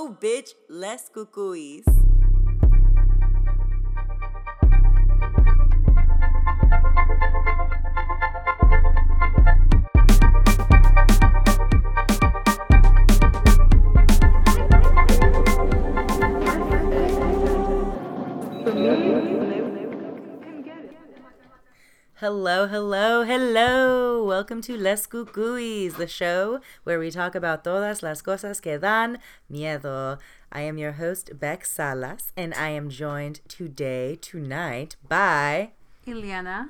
go, bitch. Let's. Hello, hello, hello. Welcome to Les Cucuys, the show where we talk about todas las cosas que dan miedo. I am your host, Bex Salas, and I am joined today, tonight, by. Iliana.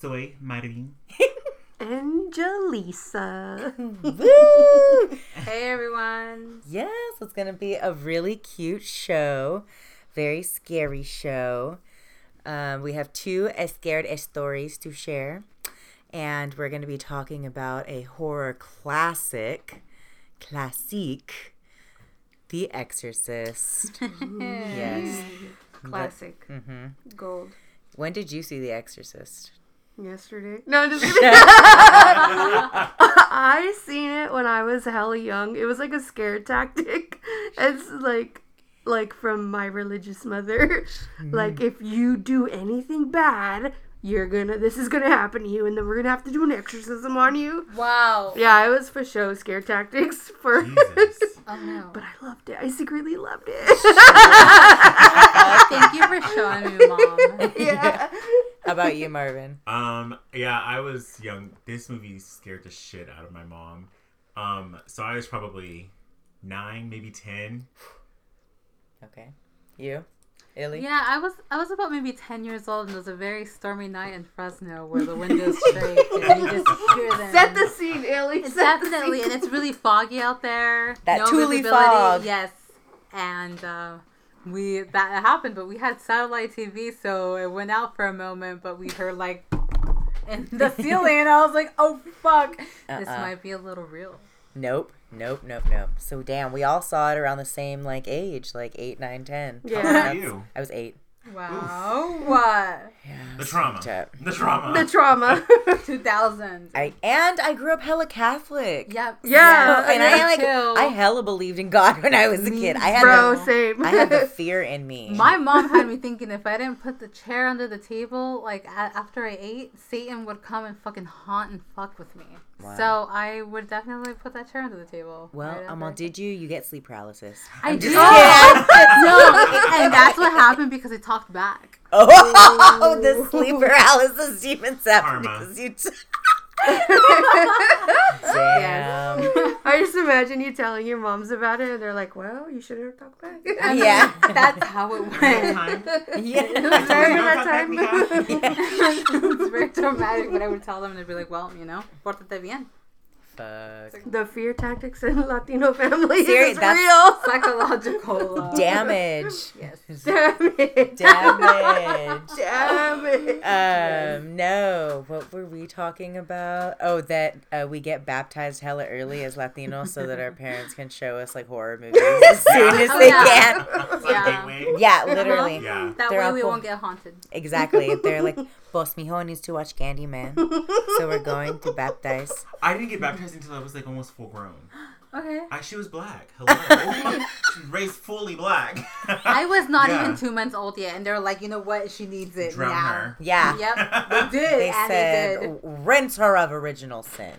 Soy Marvin. Angelisa. Woo! Hey everyone. Yes, it's going to be a really cute show, very scary show. Um, we have two scared stories to share, and we're going to be talking about a horror classic, classique, The Exorcist. yes. Classic. hmm Gold. When did you see The Exorcist? Yesterday. No, I'm just kidding. I seen it when I was hella young. It was like a scare tactic. It's like like from my religious mother. Like if you do anything bad, you're gonna this is gonna happen to you and then we're gonna have to do an exorcism on you. Wow. Yeah, it was for show scare tactics for Jesus. Oh no. But I loved it. I secretly loved it. Thank you for showing me, mom. yeah. How about you, Marvin? Um, yeah, I was young. This movie scared the shit out of my mom. Um, so I was probably nine, maybe ten. Okay. You? Illy? Yeah, I was I was about maybe ten years old, and it was a very stormy night in Fresno where the windows shake and you just hear them. Set the scene, Illy. It's Set the definitely, scene. and it's really foggy out there. That no Tule fog. Yes, and uh, we that happened, but we had satellite TV, so it went out for a moment, but we heard like in the ceiling, and I was like, "Oh fuck, this Uh-uh. might be a little real." Nope. Nope, nope, nope. So damn, we all saw it around the same like age, like eight, nine, ten. Yeah. How old That's- are you? I was eight. Wow, what? Yeah. The trauma. fucked. The trauma. the trauma. Two thousand. I and I grew up hella Catholic. Yep. Yeah. and I me like too. I hella believed in God when I was a kid. I had Bro, the, same. I had the fear in me. My mom had me thinking if I didn't put the chair under the table, like after I ate, Satan would come and fucking haunt and fuck with me. Wow. So I would definitely put that chair under the table. well, right um, well, did you? You get sleep paralysis. I I'm did. just kidding. no, and that's what happened because I talked back. Oh, the sleep paralysis demons happened Karma. because you. T- Yes. Damn. I just imagine you telling your moms about it, and they're like, "Well, you should have talked back." Yeah. That's how it went. time. Yeah. Very Don't that time. Mika. it's very traumatic, but I would tell them and they'd be like, well, you know, portate bien. Fuck. the fear tactics in Latino families Seri- is that's- real. Psychological. Uh, Damage. Yes. Damage. it. Damage. Um, no. What were we talking about? Oh, that uh, we get baptized hella early as Latinos so that our parents can show us like horror movies as soon as Oh, they yeah. can. Yeah. Yeah, literally. Yeah. That They're way we won't get haunted. Exactly. They're like, Boss Mijo needs to watch Candyman. So we're going to baptize. I didn't get baptized until I was like almost full grown. Okay. I, she was black. Hello. she was raised fully black. I was not Yeah. even two months old yet, and they're like, you know what? She needs it Drown now. her. Yeah. Yep, they did, They and said, they did. rinse her of original sin.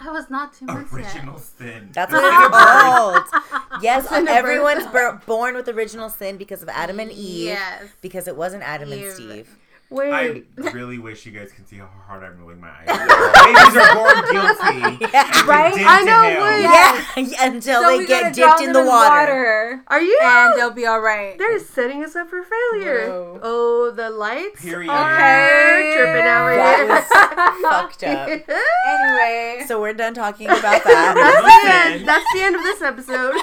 I was not two months old. Original yet. sin. That's what it's called. Yes, Sin of everyone's birth. bur- born with original sin because of Adam and Eve. Yes. Because it wasn't Adam and Eve. Steve. Wait. I really wish you guys could see how hard I'm rolling my eyes. Babies are born guilty. Yeah. Right? I know, hell. wait. Yeah, until So they get dipped in the water. Are you? and they'll be all right. They're setting us up for failure. Whoa. Oh, the lights Period. are Okay. tripping out That here. Fucked up. Anyway, So we're done talking about that. That's the end. That's the end of this episode.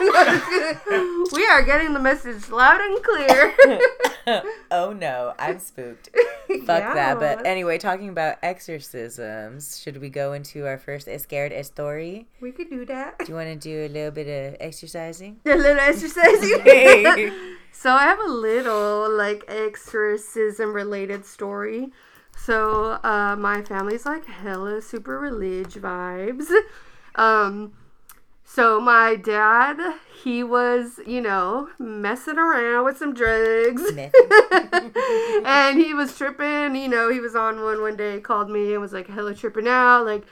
we are getting the message loud and clear. oh no, I'm spooked. Fuck Yeah. that. But anyway, talking about exorcisms, should we go into our first scared story? we could do that. Do you want to do a little bit of exercising? A little exercising. so I have a little like exorcism related story. So uh, my family's like hella super religious vibes. Um, So my dad, he was, you know, messing around with some drugs. and he was tripping, you know, he was on one one day, called me and was like hella tripping out, like,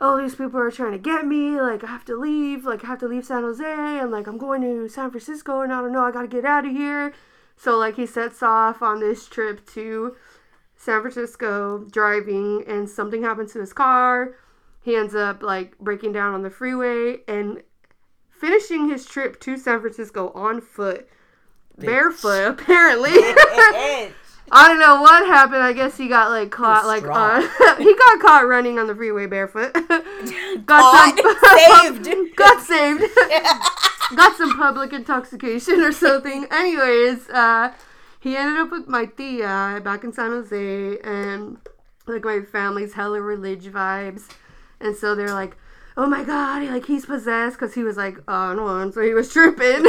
oh, these people are trying to get me, like, I have to leave, like, I have to leave San Jose, and like, I'm going to San Francisco, and I don't know, I gotta get out of here. So, like, he sets off on this trip to San Francisco driving, and something happens to his car. He ends up, like, breaking down on the freeway and finishing his trip to San Francisco on foot, barefoot, apparently. I don't know what happened. I guess he got like caught like on. he got caught running on the freeway barefoot. got Caught, saved. got saved. got some public intoxication or something. Anyways, uh, he ended up with my tia back in San Jose, and like my family's hella religious vibes, and so they're like. Oh my god, like he's possessed because he was like on one, so he was tripping.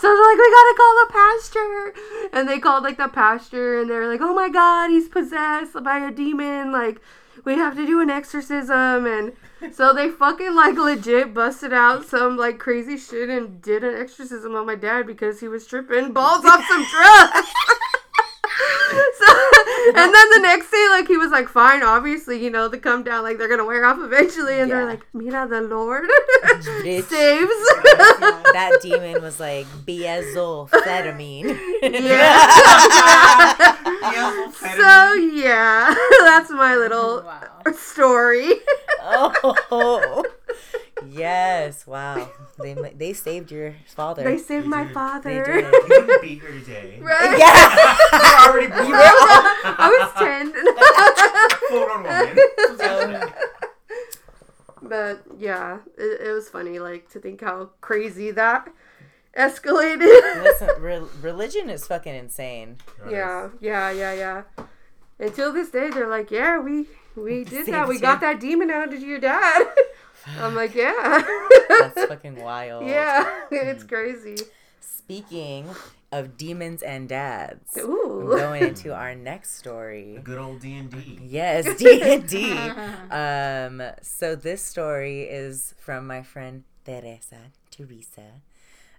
so they're like, we gotta call the pastor, and they called like the pastor, and they're like, oh my god, he's possessed by a demon. Like, we have to do an exorcism, and so they fucking like legit busted out some like crazy shit and did an exorcism on my dad because he was tripping balls off some drugs. so, and then the next day, like he was like, fine, obviously, you know, the come down, like they're gonna wear off eventually, and they're like, Mira, the Lord Bitch. saves. that demon was like biazoamphetamine. yeah. so yeah, that's my little Wow. story. oh, yes! Wow, they they saved your father. They saved my did. father. They did. You wouldn't be here today. Right? yeah. You're already born. I was ten. Full on woman. But yeah, it, it was funny, like to think how crazy that escalated. Listen, re- religion is fucking insane. yeah, yeah, yeah, yeah. Until this day, they're like, "Yeah, we we did that. We Saved got that demon out of your dad." I'm like, "Yeah, That's fucking wild. yeah, it's crazy." Speaking of demons and dads, we're Ooh, going into our next story. Good old D and D. Yes, D and D. Um, so this story is from my friend Teresa, Teresa,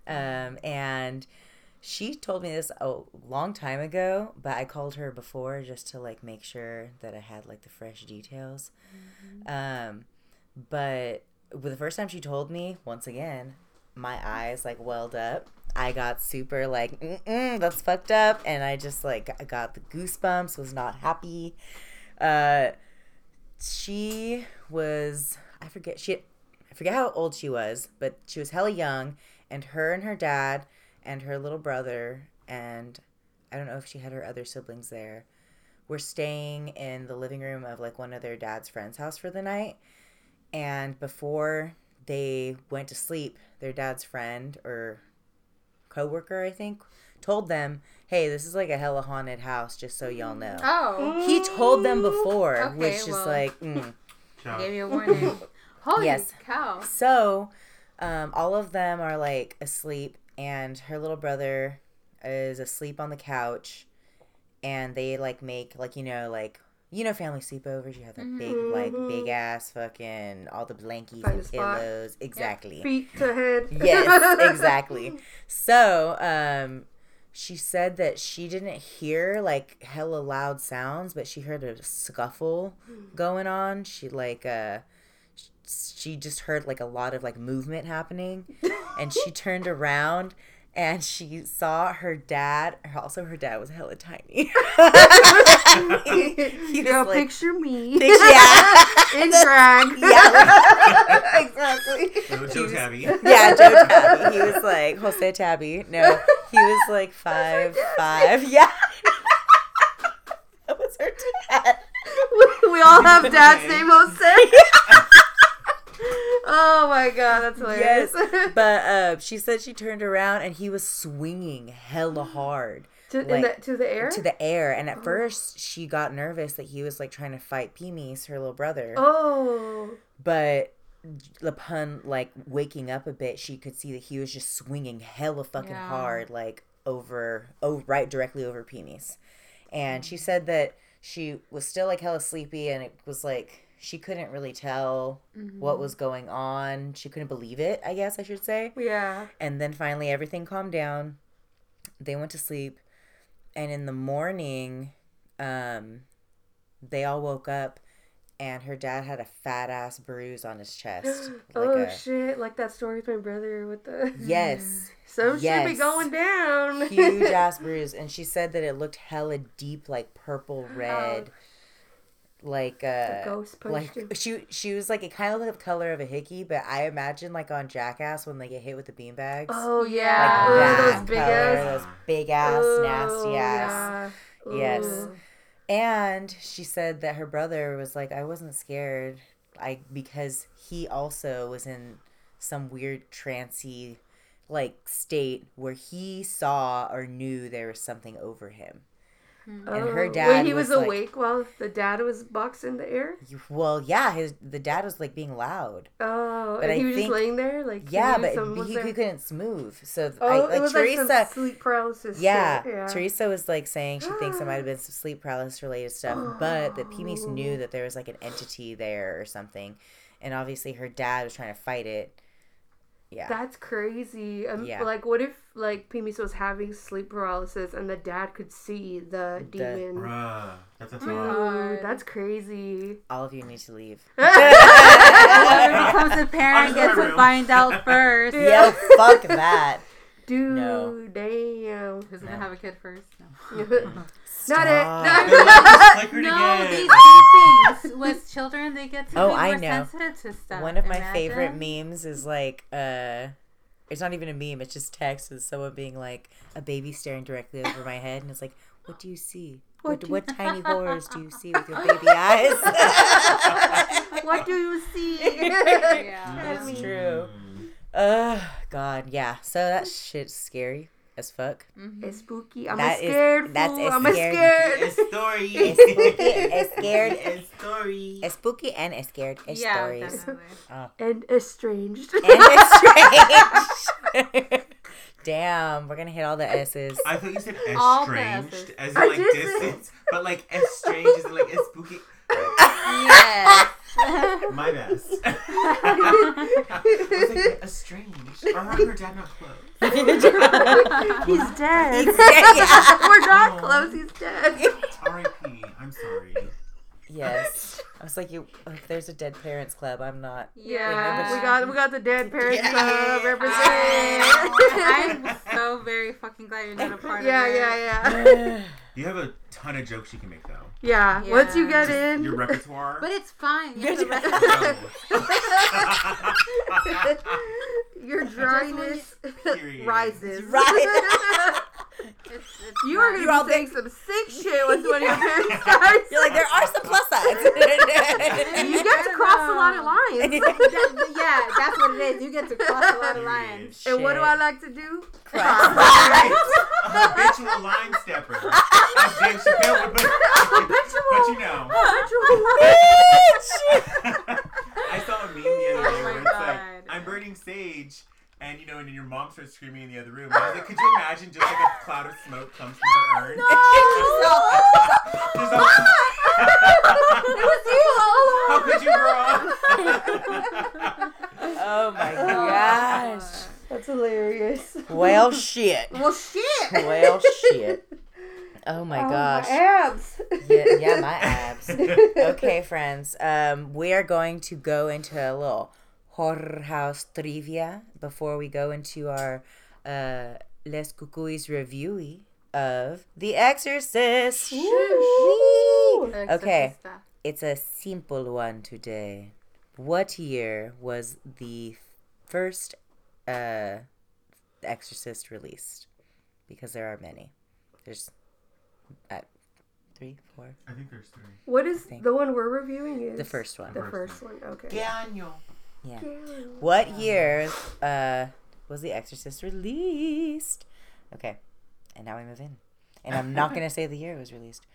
um, and she told me this a long time ago, but I called her before just to like make sure that I had like the fresh details. Um, but the first time she told me, once again, my eyes like welled up. I got super like, Mm-mm, that's fucked up, and I just like got the goosebumps. Was not happy. Uh, she was I forget she I forget how old she was, but she was hella young, and her and her dad and her little brother and I don't know if she had her other siblings there were staying in the living room of like one of their dad's friend's house for the night. And before they went to sleep, their dad's friend or coworker, I think, told them, "Hey, this is like a hella haunted house, just so y'all know." Oh, He told them before, Okay, which is like, mm. Ciao. gave you a warning. Holy Yes. cow! so. Um, all of them are like asleep, and her little brother is asleep on the couch, and they like make like you know like you know family sleepovers. You have that big like big ass fucking all the blankies Find and pillows. Exactly. feet to head. yes, exactly. So, um, she said that she didn't hear like hella loud sounds, but she heard a scuffle going on. She like uh she just heard like a lot of like movement happening and she turned around and she saw her dad also her dad was hella tiny he, he Girl, like picture me yeah in drag. yeah exactly Little Joe Tabby. yeah, Joe Tabby. He was like Jose Tabby. No, he was like five, five. Yeah, that was her dad. we all have dad's name Jose. Oh my god, that's hilarious. Yes, but uh, she said she turned around and he was swinging hella hard to, in like, the, to the air. to the air. And at first, she got nervous that he was like trying to fight Pimis, her little brother. oh, But upon like waking up a bit, she could see that he was just swinging hella fucking Yeah. hard, like over, oh, right directly over Pimis. And she said that she was still like hella sleepy, and it was like she couldn't really tell what was going on. She couldn't believe it, I guess I should say. Yeah. And then finally everything calmed down. They went to sleep. And in the morning, um, they all woke up and her dad had a fat ass bruise on his chest. Like oh a, shit! Like that story with my brother with the Yes. some shit Yes. be going down. Huge ass bruise. And she said that it looked hella deep, like purple red. Like uh ghost punched like him. she she was like it kind of the color of a hickey, but I imagine like on Jackass when they get hit with the beanbags. Oh yeah, Ooh, Ooh, that those big color, ass. those big ass, Ooh, nasty ass. yeah. Yes. And she said that her brother was like, I wasn't scared, I because he also was in some weird trancy like state where he saw or knew there was something over him. Hmm. And her Oh, dad Wait, he was, was, like- awake while the dad was boxed in the air. Well, yeah, his the dad was like being loud. Oh, But and I he was think- just laying there, like Yeah, but he, he couldn't move. So Oh, I, it like was Teresa, like some sleep paralysis. yeah, yeah. Teresa was like saying she thinks it might have been some sleep paralysis related stuff, but the Pimis knew that there was like an entity there or something, and obviously her dad was trying to fight it. Yeah, That's crazy. Um, Yeah. Like, what if like Pimis was having sleep paralysis and the dad could see the demon? Bruh, that's a Ooh, that's crazy. all of you need to leave. Whoever becomes a parent gets to find out first. Yo, fuck that. Dude, No. damn. Who's gonna have a kid first? No. Not Stop. Good it. luck, just No, these things with children, they get to Oh, be I more know. sensitive to stuff. One of my Imagine. favorite memes is like, uh, it's not even a meme. It's just text with someone being like, a baby staring directly over my head, and it's like, what do you see? What What what, tiny horrors do you see with your baby eyes? what do you see? Yeah. That's true. Ugh, God, yeah. So that shit's scary as fuck. Mm-hmm. it's spooky. I'm That a is- scared that's fool. a I'm a scared- scared. A story. It's spooky, it's scared, A story. it's spooky and it's scared. It's Yeah, stories. definitely. and estranged. Oh. And it's strange. Damn, we're gonna hit all the S's. I thought you said All estranged, as in like did say- distance, but like estranged is in like it's spooky. Yes. My best. I was like estranged. Or her, her dad not close. He's dead. He's dead yeah. We're not Oh. close. He's dead. R.I.P. I'm sorry. Yes. I was like, you. If there's a dead parents club, I'm not. Yeah, we got we got the dead parents Yeah. club representing. I'm so very fucking glad you're not a part yeah, of it. Yeah, yeah, yeah, You have a ton of jokes you can make though. yeah. Once you Yeah. get in, Your repertoire. But it's fine. You have to rest- your dryness Period. rises. Right. it's, it's You are fine. You all gonna be saying some sick shit once one of your parents starts. You're like, there are some plus sides. You get to cross a lot of lines. That- yeah, that's what it is. You get to cross a lot of lines. and what do I like to do? Habitual line stepper. As Dave Chappelle would, but, but you know. I saw a meme the other day Oh where it's like, oh God. I'm burning sage. And you know, and then your mom starts screaming in the other room. I was like, could you imagine just like a cloud of smoke comes from her urn? There's a- it was you all along. How could you, girl? oh my gosh. That's hilarious. Well, shit. Well, shit. Well, shit. Oh my Oh, gosh. My abs. Yeah, yeah, my abs. Okay, friends. Um, we are going to go into a little horror house trivia before we go into our uh, Les Cucuys review of The Exorcist. Okay. It's a simple one today. What year was the first uh, Exorcist released? Because there are many. There's uh, three, four. I think there's three. What is the one we're reviewing? Is The first one. The First first one. Okay. Daniel. Yeah. What year uh, was The Exorcist released? Okay, and now we move in. And I'm not going to say the year it was released.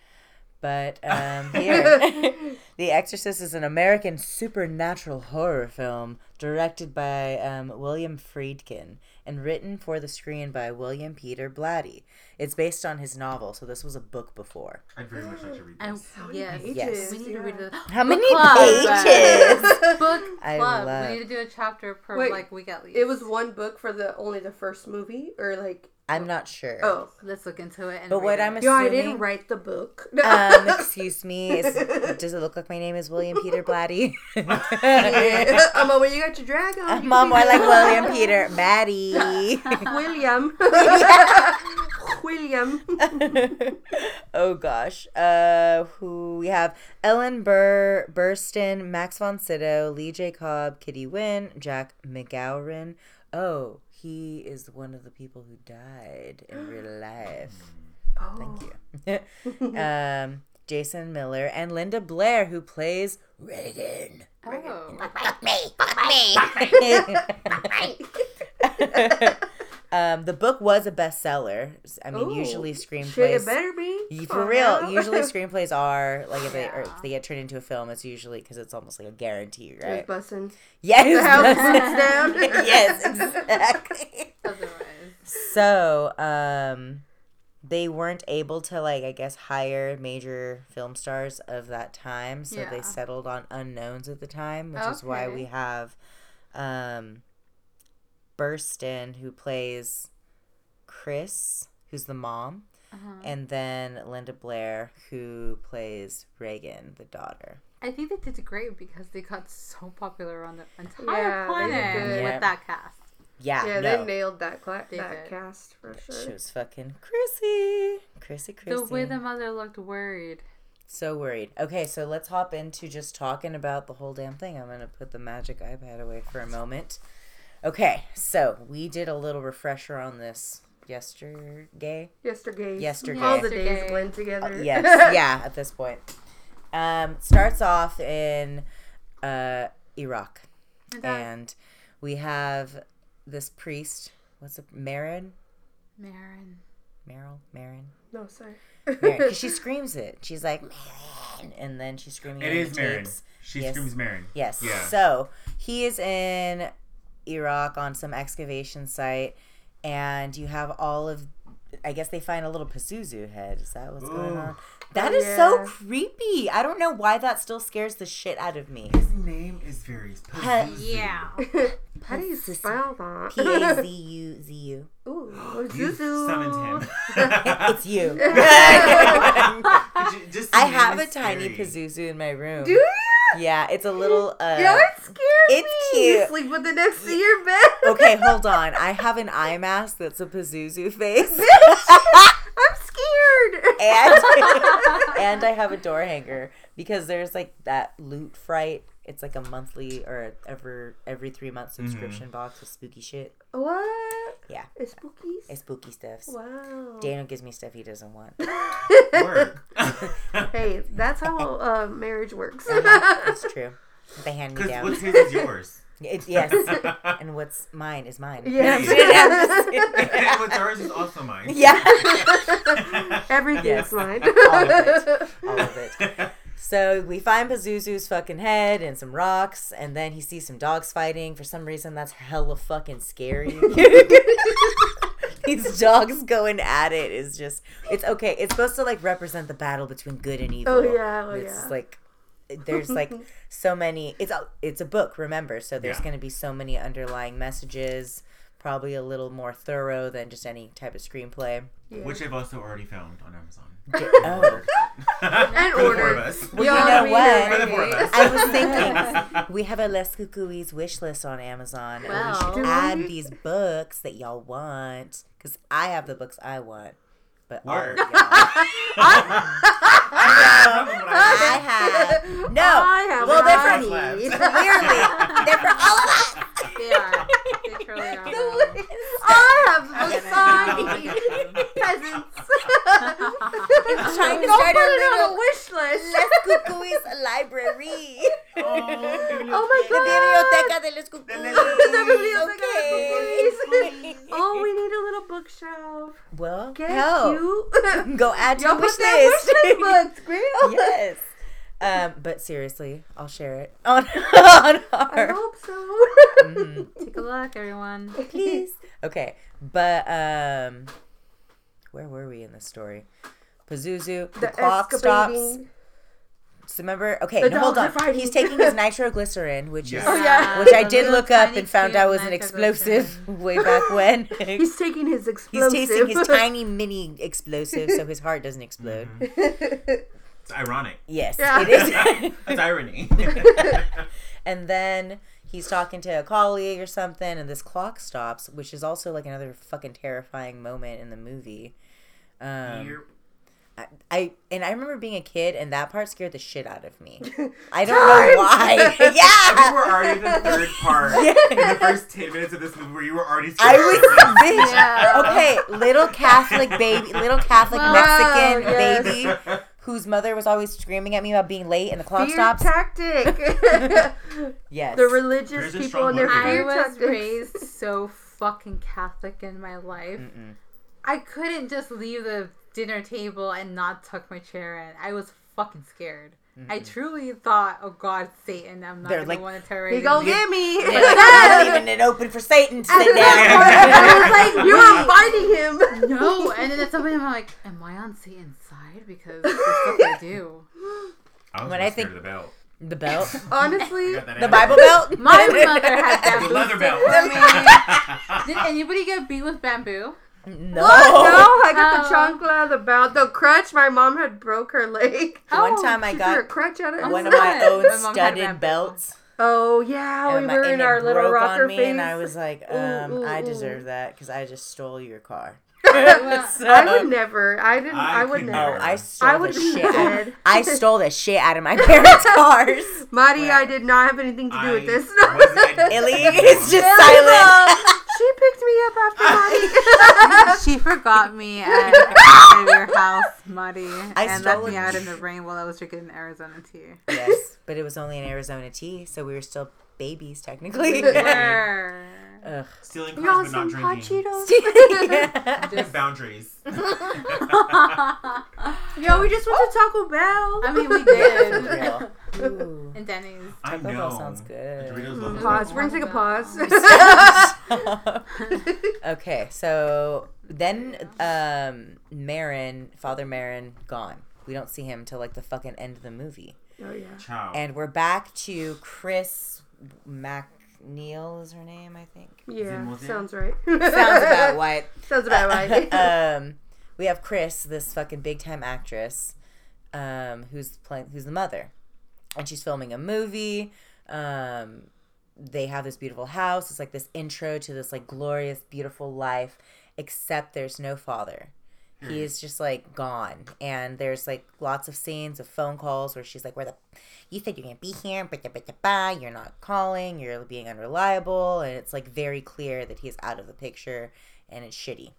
But um, here, The Exorcist is an American supernatural horror film directed by um, William Friedkin, and written for the screen by William Peter Blatty. It's based on his novel, so this was a book before. I'd very much like to read And this. yes, Yes. we need to read Yeah. the How many club. pages? book I club. love- We need to do a chapter per Wait, like week at least. It was one book for the only the first movie, or like I'm not sure. oh, Let's look into it. And But what it. I'm yeah, I didn't write the book. um, excuse me. Is, does it look like my name is William Peter Blatty? yeah. Um, well, you got your drag on. Mom, more like William Peter Maddie. William. William. oh gosh. Uh, who we have? Ellen Burr, Burstyn, Max von Sydow, Lee J. Cobb, Kitty Winn, Jack McGowran. Oh, he is one of the people who died in real life. Oh. Thank you. um, Jason Miller and Linda Blair, who plays Regan. Oh. Um, the book was a bestseller. I mean, Ooh. usually Shit, screenplays. it better be. For Oh, real, no. usually screenplays are like if they or Yeah. if they get turned into a film, it's usually because it's almost like a guarantee, right? Yes, down. yes, exactly. Otherwise. So, um, they weren't able to like I guess hire major film stars of that time, so they settled on unknowns at the time, which is why we have, um, Burstyn who plays Chris, who's the mom, Uh-huh. and then Linda Blair who plays Regan, the daughter. I think they did great because they got so popular on the entire Yeah, planet good. Yeah. with that cast. Yeah, Yeah, no. they nailed that cla- They that did. cast for sure. She was fucking Chrissy. Chrissy, Chrissy. The way the mother looked worried. So worried. Okay, so let's hop into just talking about the whole damn thing. I'm going to put the magic iPad away for a moment. Okay, so we did a little refresher on this yesterday. Yesterday. Yesterday. All the days blend together. Yes, yeah, at this point. Um, starts off in uh, Iraq. It does. And we have this priest. What's it? Merrin? Merrin. Meryl? Merrin? No, sorry. Because she screams it. She's like, Merrin, and then she's screaming It in Merrin. She Yes. screams Merrin. Yes. Yeah. So he is in Iraq on some excavation site, and you have all of. I guess they find a little Pazuzu head. Is that what's going on? That Oh, is so creepy. I don't know why that still scares the shit out of me. His name is very Huh. Pazuzu. Yeah. How do you Pazuzu. spell that? P A Z U Z U. Ooh, Zuzu. summoned him. It's you. You just I have a tiny scary. Pazuzu in my room. Do you? Yeah, it's a little. Uh, yeah, it scares it's me. cute. You sleep with it next to your bed. okay, hold on. I have an eye mask that's a Pazuzu face. I'm scared. and and I have a door hanger because there's like that loot fright. It's like a monthly or ever every three month subscription box of spooky shit. what? Yeah, It's spookies. it's spooky stuffs. wow. Daniel gives me stuff he doesn't want. Work. hey, that's how uh, marriage works. It's true. They hand me down. what's his is yours. It's yes, and what's mine is mine. Yes. and what's yours is also mine. yeah, Everything's Yes. mine. all of it, all of it. So we find Pazuzu's fucking head and some rocks, and then he sees some dogs fighting. For some reason, that's hella fucking scary. These dogs going at it is just it's okay. It's supposed to like represent the battle between good and evil. Oh, yeah, oh, it's yeah. like there's like so many. It's a it's a book, remember? So there's Yeah. going to be so many underlying messages. Probably a little more thorough than just any type of screenplay. Which I've also already found on Amazon. Oh. And For the four order. of us. Well, Y'all you know read what? For the four of us. I was thinking we have a Les Cucuys wish list on Amazon, and we should add we? these books that y'all want because I have the books I want, but all of y'all. I I have no. I have well, they're for I need. clearly they're for all of us. They are. They truly are. I have I the get. I sign. get. Peasants. Trying to Don't start put a it on little a wish list. Les Cucuys library. Oh my god. The biblioteca de Les De Cucuys. The biblioteca Okay. Oh, we need a little bookshelf. Well, Get hell, you. go add to your wish put that wish list. list books, girl. yes. Um, but seriously, I'll share it on, on I our hope so. Mhm. Take a look, everyone. please. Okay, but um, where were we in the story? Pazuzu, the, The clock stops. So remember, okay, The no, hold on. fighting. He's taking his nitroglycerin, which Yeah. is Oh, yeah. which I did look up and found out was an explosive way back when. He's taking his explosive. He's tasting his tiny mini explosive so his heart doesn't explode. Mm-hmm. It's ironic. Yes, Yeah. it is. That's irony. and then he's talking to a colleague or something, and this clock stops, which is also like another fucking terrifying moment in the movie. Um, You're- I, I and I remember being a kid, and that part scared the shit out of me. I don't know why. I think yeah, we're already in the third part. In the first ten minutes of this movie, where you were already. I was bitch. Yeah. Okay, little Catholic baby, little Catholic Wow, Mexican yes. baby, whose mother was always screaming at me about being late, and the clock Fear stops. tactic. Yes, the religious There's people strong and their motive. I was raised so fucking Catholic in my life. Mm-mm. I couldn't just leave the dinner table and not tuck my chair in. I was fucking scared. I truly thought, oh God, Satan, I'm not They're gonna like, want to terrorize He gonna get me. Yeah, not leaving it open for Satan to sit down. I was like, you are fighting him. No, and then at some point I'm like, am I on Satan's side? Because the stuff I do. I was When more I scared think- of the belt. The belt, Honestly, the. Bible belt. My mother had The bamboo leather belt. for me. Did anybody get beat with bamboo? No. What? No, I got the Oh. chancla, the bout, the crutch. My mom had broke her leg. One Oh, time I She threw a got crutch at it. Oh, one of my my God. own My mom had studded belts. Oh yeah, we my- were in our little broke rocker on me, phase. and I was like, um, Ooh, ooh, I ooh. deserve that because I just stole your car. So- I would never. I didn't. I I, would could never. Oh, I stole I would be shit. Out. dead. I stole the shit out of my parents' cars. Marty, Well, I did not have anything to do with this. wasn't- Illy is just Illy, silent. She up after Marty. she forgot me at, at your house, Muddy, I and left me out in the rain while I was drinking Arizona tea. yes, but it was only an Arizona tea, so we were still babies technically. Where? Ugh. Stealing cars but not some hot drinking. Cheetos? Just boundaries. Yo, we just went to Taco Bell. I mean, we did. real. Ooh. and Denny's. I Taco know. Bell sounds good. Mm. Pause. We're gonna take a pause. okay, so then um Merrin, Father Merrin, gone. We don't see him till like the fucking end of the movie. oh yeah. Ciao. And we're back to Chris MacNeil is her name, I think. Yeah, Zimmerman? sounds right. Sounds about right. Sounds about right. um, we have Chris, this fucking big time actress, um, who's playing, who's the mother, and she's filming a movie. Um, they have this beautiful house. It's like this intro to this like glorious, beautiful life. Except there's no father. He hmm. is just like gone, and there's like lots of scenes of phone calls where she's like, "Where the, you said you're gonna be here, but you're not calling. You're being unreliable," and it's like very clear that he's out of the picture, and it's shitty.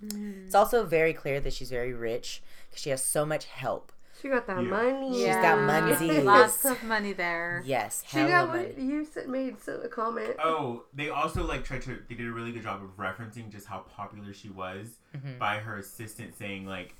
Hmm. It's also very clear that she's very rich because she has so much help. She got that Yeah. money. She's got money. Lots of money there. Yes, She got money. what you said made so- a comment. Oh, they also like tried to. They did a really good job of referencing just how popular she was Mm-hmm. by her assistant saying like,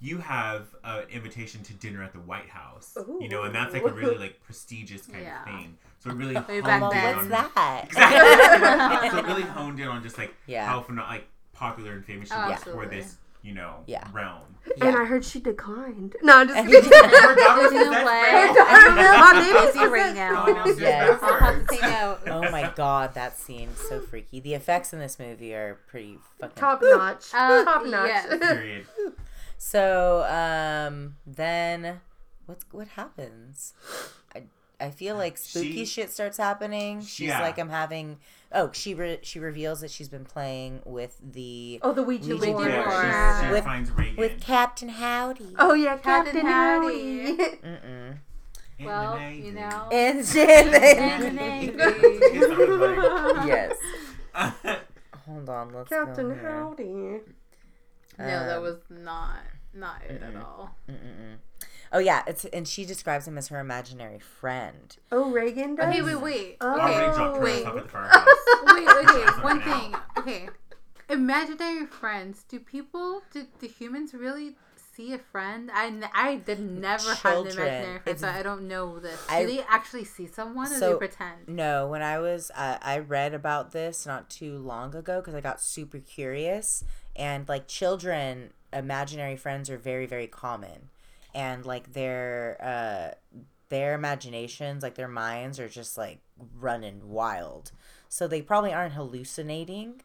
"You have an invitation to dinner at the White House," you know, and that's like a really like prestigious kind Yeah. of thing. So it really honed back in what's on that? exactly. so it really honed in on just like Yeah. how phenom- like popular and famous she Oh, was absolutely. for this, you know, Yeah. realm. And I heard she declined. No, I'm just And kidding. she- Her daughter was You his know best what? My baby's Busy right now. Oh, Yes. I'll have to take out. Oh my god, that scene's so freaky. The effects in this movie are pretty fucking Top notch. Uh, Top notch. yes. Period. So, um, then what's what happens? I I feel like spooky She- shit starts happening. She's Yeah. like, I'm having. Oh, she re- she reveals that she's been playing with the Oh, the Ouija Ouija board. board. Yeah, she, she With- finds Regan. with Captain Howdy. Oh yeah, Captain Captain, Howdy. Howdy. Mm-mm. In the Well, Navy. you know. And And the Navy. yes. Hold on, let's Captain here. Howdy. No, that Um, was not not it at mm-mm. all. Mm-mm-mm. Oh yeah, it's and she describes him as her imaginary friend. Oh, Regan does. Okay, wait, wait. Oh. Already Okay, dropped wait. stuff at the firehouse. wait, okay. One thing. Okay, imaginary friends. Do people? Do, the humans really see a friend? I, I did never have an imaginary friend, It's- so I don't know this. Do I- they actually see someone or So- they pretend? No, when I was, uh, I read about this not too long ago because I got super curious. And like children, imaginary friends are very, very common. And like their, uh, their imaginations, like their minds are just like running wild. So they probably aren't hallucinating,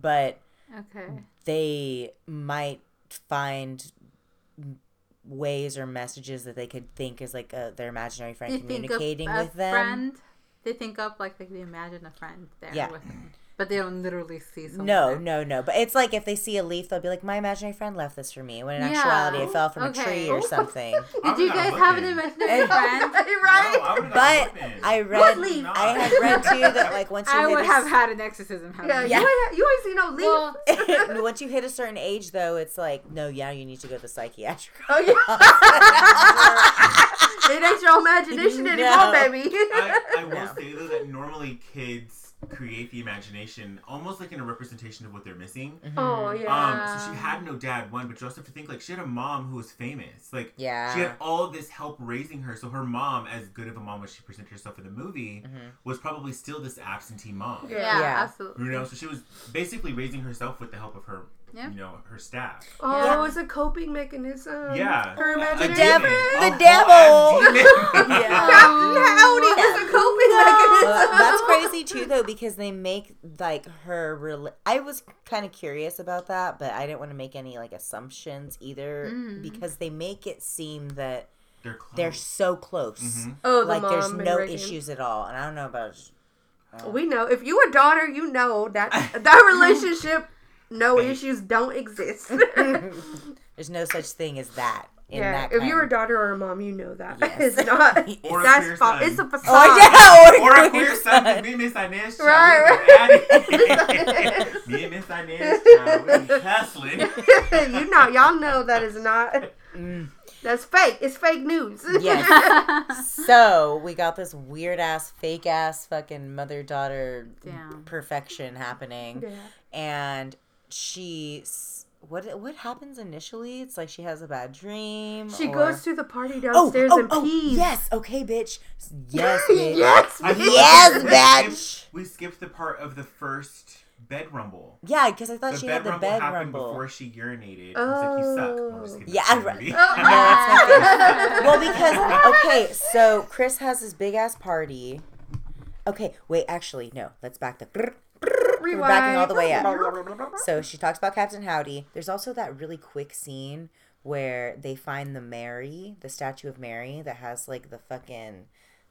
but Okay. they might find ways or messages that they could think is like uh their imaginary friend They think of communicating a with them. friend. They think of like like they imagine a friend there Yeah. with them, but they don't literally see someone. No, no, no. But it's like if they see a leaf, they'll be like, "My imaginary friend left this for me." When in Yeah. actuality, it fell from a tree or oh. something. Did you guys got have an imaginary friend? right? No, I would've But whooping. I read, What leaf? I had read too that like once you I hit would a have had an exorcism. Yeah, happen. Yeah. You, ain't, you ain't seen no leaf. Well, once you hit a certain age, though, it's like, no, yeah, you need to go to the psychiatric. oh yeah. it ain't your imagination No. anymore, baby. I, I will No. say though that normally kids create the imagination almost like in a representation of what they're missing. oh yeah. Um, so she had no dad, one, but you also have to think like she had a mom who was famous. Like Yeah. she had all this help raising her. So her mom, as good of a mom as she presented herself in the movie, was probably still this absentee mom. Yeah. yeah, Yeah. absolutely. You know, so she was basically raising herself with the help of her, Yeah. you know, her staff. oh, Yeah. it's a coping mechanism. Yeah. Her A imagination. devil- the devil. whole-ass. Yeah. Captain Howdy was a coping mechanism. That's crazy too, though, because they make like her. Rel- I was kind of curious about that, but I didn't want to make any like assumptions either, Mm. because they make it seem that They're close. they're so close, Mhm. Oh, the like mom there's and no Regan. issues at all. And I don't know about. We know if you a daughter, you know that that relationship, no issues don't exist. There's no such thing as that. In yeah, that if you're a daughter or a mom, you know that Yes. it's not. Or a that's queer fa- it's a facade. Oh yeah, Or a queer son, 'cause me and Miss Inez, child, Right, we been at it. me and Miss Inez, child, we been hustling. you know, y'all know that is not. Mm. That's fake. It's fake news. Yes. so we got this weird ass, fake ass, fucking mother daughter perfection happening. Yeah. and she what what happens initially? It's like she has a bad dream. She or- goes to the party oh, downstairs oh, and oh, pees. Yes, okay, bitch. Yes, bitch. yes. Bitch. Yes, we bitch. skipped- We skipped the part of the first bed rumble. Yeah, because I thought The she bed had the rumble bed happened rumble. before she urinated. I was like, you suck. No, I'm just kidding. Yeah, It's a I- movie. Oh, No, well, because okay, so Chris has this big ass party. Okay, wait, actually, no. Let's back the. We're backing all the way up. So she talks about Captain Howdy. There's also that really quick scene where they find the Mary, the statue of Mary that has like the fucking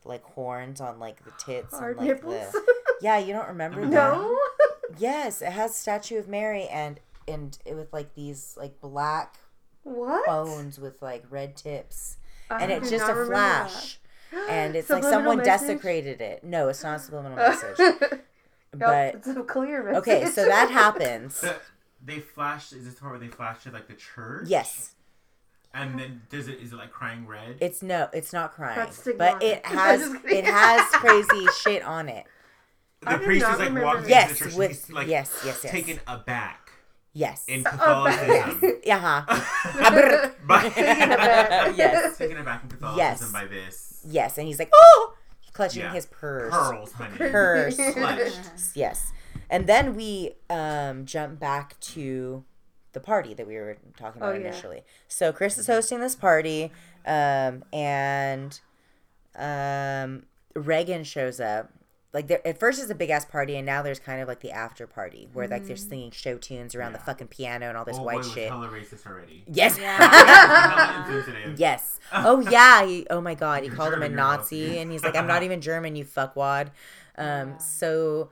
like horns on like the tits Hard and like nipples. the Yeah, you don't remember that? no. Yes, it has statue of Mary and and it with like these like black What? bones with like red tips. I And it's just a flash. that. And it's like someone message? desecrated it. No, it's not a subliminal message. Nope, But it's a clear message. okay, so that happens. The- they flash. Is this the part where they flash to like the church? Yes. And then does it? Is it like crying red? It's no, it's not crying. That's But it has it has crazy shit on it. the I priest is like walking. Yes, into the church. with- and he's like yes, yes, yes. taken aback Yes. in back. Catholicism. Uh-huh. Yeah. By- Yes. taken aback in Catholicism Yes. by this Yes, and he's like, "Oh!" Clutching Yeah. his purse. pearls, honey. Purse. Clutched. Yes. And then we um, jump back to the party that we were talking about Oh, yeah. initially. So Chris is hosting this party, um, and um, Regan shows up. Like there, at first it's a big ass party, and now there's kind of like the after party where like they're singing show tunes around the fucking piano and all this Oh, white boy, shit. hella racist already. Yes. Hella. Yes. Oh yeah. He, oh my god. He You're called him a Nazi, Nazi. and he's like, "I'm not even German, you fuckwad." Um. So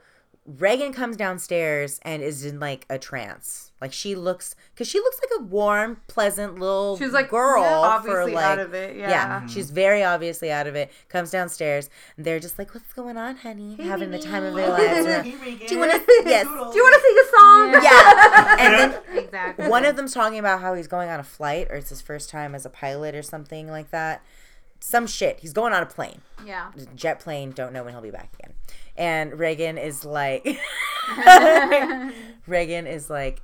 Regan comes downstairs and is in like a trance. Like she looks, cause she looks like a warm, pleasant little She's like girl yeah, for obviously like. out of it. Yeah. Yeah, she's very obviously out of it. Comes downstairs, and they're just like, "What's going on, honey? Having the time of their lives." Hey, Around- Regan. Do you want to? Yes. Do you want to sing a song? Yeah. And then Exactly. one of them's talking about how he's going on a flight or it's his first time as a pilot or something like that. Some shit. He's going on a plane. Yeah. Jet plane, don't know when he'll be back again. And Regan is like Regan is like